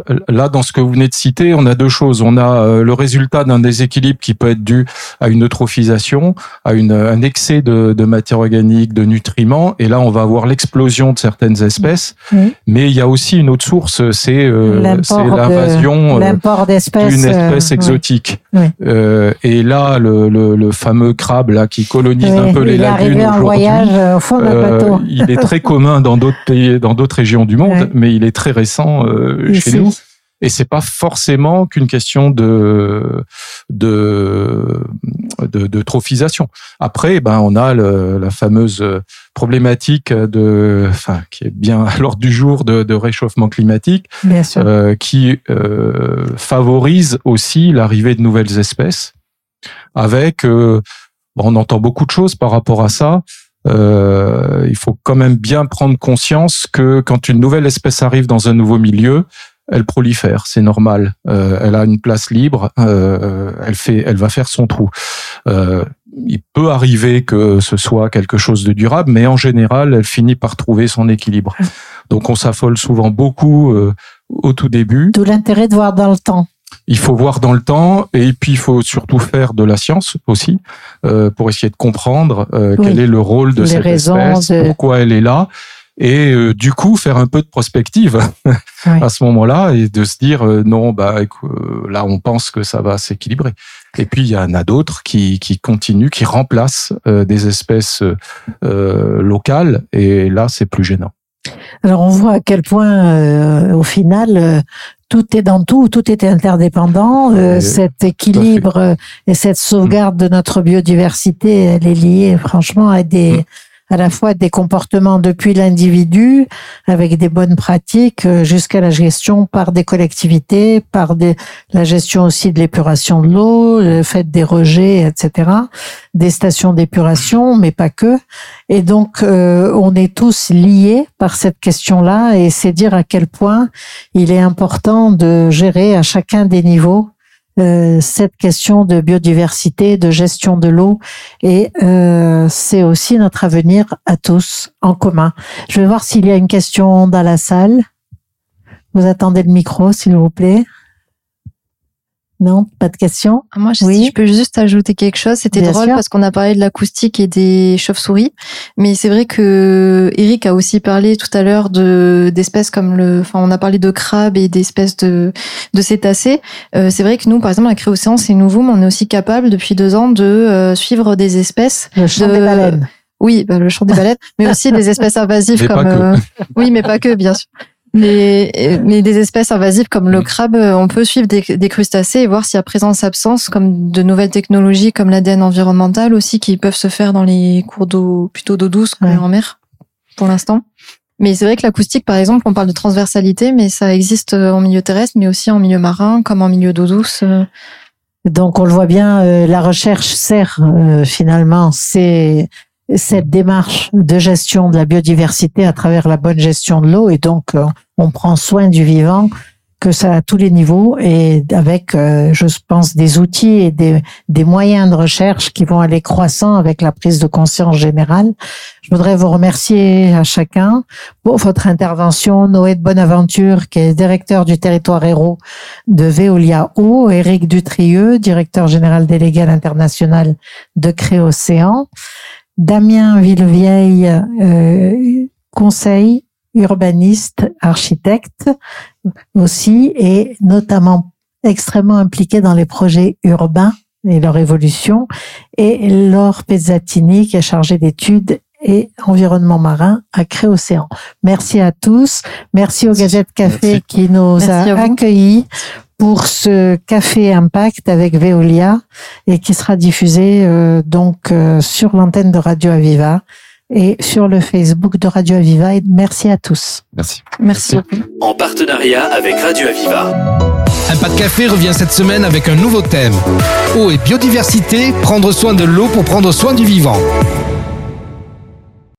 Speaker 5: euh, là, dans ce que vous venez de citer, on a deux choses. On a euh, le résultat d'un déséquilibre qui peut être dû à une eutrophisation, à une, un excès de, de matière organique, de nutriments, et là, on va avoir l'explosion de certaines espèces.
Speaker 3: Oui.
Speaker 5: Mais il y a aussi une autre source, c'est euh, l'invasion. euh, d'une
Speaker 3: euh,
Speaker 5: espèce exotique.
Speaker 3: Oui.
Speaker 5: Euh, et là, le, le, le fameux crabe là qui colonise
Speaker 3: Oui,
Speaker 5: un peu les lagunes aujourd'hui,
Speaker 3: euh, au fond
Speaker 5: euh, il est très commun dans d'autres pays, dans d'autres régions du monde, mais il est très récent euh, chez nous. Et c'est pas forcément qu'une question de de, de de trophisation. Après, ben on a le- la fameuse problématique de, enfin, qui est bien à l'ordre du jour de, de réchauffement climatique,
Speaker 3: Bien sûr.
Speaker 5: euh, qui euh, favorise aussi l'arrivée de nouvelles espèces. Avec, euh, on entend beaucoup de choses par rapport à ça. Euh, il faut quand même bien prendre conscience que quand une nouvelle espèce arrive dans un nouveau milieu, elle prolifère, c'est normal. Euh, elle a une place libre, euh, elle fait, elle va faire son trou. Euh, il peut arriver que ce soit quelque chose de durable, mais en général, elle finit par trouver son équilibre. Donc, on s'affole souvent beaucoup euh, au tout début.
Speaker 3: D'où l'intérêt de voir dans le temps.
Speaker 5: Il faut voir dans le temps et puis il faut surtout faire de la science aussi euh, pour essayer de comprendre euh,
Speaker 3: Oui.
Speaker 5: quel est le rôle de
Speaker 3: Les
Speaker 5: cette
Speaker 3: raisons
Speaker 5: espèce,
Speaker 3: de-
Speaker 5: pourquoi elle est là et euh, du coup faire un peu de prospective à ce moment-là et de se dire non bah là on pense que ça va s'équilibrer. Et puis il y en a d'autres qui, qui continuent qui remplacent des espèces locales et là c'est plus gênant.
Speaker 3: Alors on voit à quel point au final tout est dans tout, tout est interdépendant. cet équilibre et cette sauvegarde de notre biodiversité, elle est liée franchement à des, mm à la fois des comportements depuis l'individu, avec des bonnes pratiques, euh, jusqu'à la gestion par des collectivités, par des, la gestion aussi de l'épuration de l'eau, le fait des rejets, etc., des stations d'épuration, mais pas que. Et donc, euh, on est tous liés par cette question-là, et c'est dire à quel point il est important de gérer à chacun des niveaux euh, cette question de biodiversité, de gestion de l'eau, et euh, c'est aussi notre avenir à tous en commun. Je vais voir s'il y a une question dans la salle. Vous attendez le micro, s'il vous plaît. Non, pas de question.
Speaker 7: Ah, moi, je, oui. si je peux juste ajouter quelque chose. C'était drôle parce qu'on a parlé de l'acoustique et des chauves-souris, mais c'est vrai que Eric a aussi parlé tout à l'heure de d'espèces comme le, enfin, on a parlé de crabes et d'espèces de de cétacés. Euh, c'est vrai que nous, par exemple, à Créocéan, c'est nouveau, mais on est aussi capable depuis deux ans de euh, suivre des espèces.
Speaker 3: Le chant des baleines.
Speaker 7: Oui, bah, le chant des baleines, mais aussi des espèces invasives comme. Euh, oui, mais pas que, bien sûr. Mais, mais des espèces invasives comme le crabe, on peut suivre des, des crustacés et voir s'il y a présence-absence, comme de nouvelles technologies comme l'ADN environnemental aussi, qui peuvent se faire dans les cours d'eau, plutôt d'eau douce en mer, pour l'instant. Mais c'est vrai que l'acoustique, par exemple, on parle de transversalité, mais ça existe en milieu terrestre, mais aussi en milieu marin, comme en milieu d'eau douce.
Speaker 3: Donc on le voit bien, euh, la recherche sert euh, finalement, c'est cette démarche de gestion de la biodiversité à travers la bonne gestion de l'eau et donc euh, on prend soin du vivant que ça à tous les niveaux et avec, euh, je pense, des outils et des, des moyens de recherche qui vont aller croissant avec la prise de conscience générale. Je voudrais vous remercier à chacun pour votre intervention. Noé de Bonaventure, qui est directeur du territoire héros de Veolia Eau, Éric Dutrieux, directeur général délégué à l'international de Créocéan, Damien Villevieille, euh, conseil urbaniste, architecte aussi, et notamment extrêmement impliqué dans les projets urbains et leur évolution, et Laure Pezzatini, qui est chargée d'études et environnement marin à Créocéan. Merci à tous. Merci au Gazette Café qui nous a accueillis pour ce café impact avec Veolia et qui sera diffusé euh, donc euh, sur l'antenne de Radio Aviva et sur le Facebook de Radio Aviva. Et merci à tous.
Speaker 6: Merci.
Speaker 7: Merci.
Speaker 1: En partenariat avec Radio Aviva.
Speaker 2: Impact Café revient cette semaine avec un nouveau thème. Eau et biodiversité, prendre soin de l'eau pour prendre soin du vivant.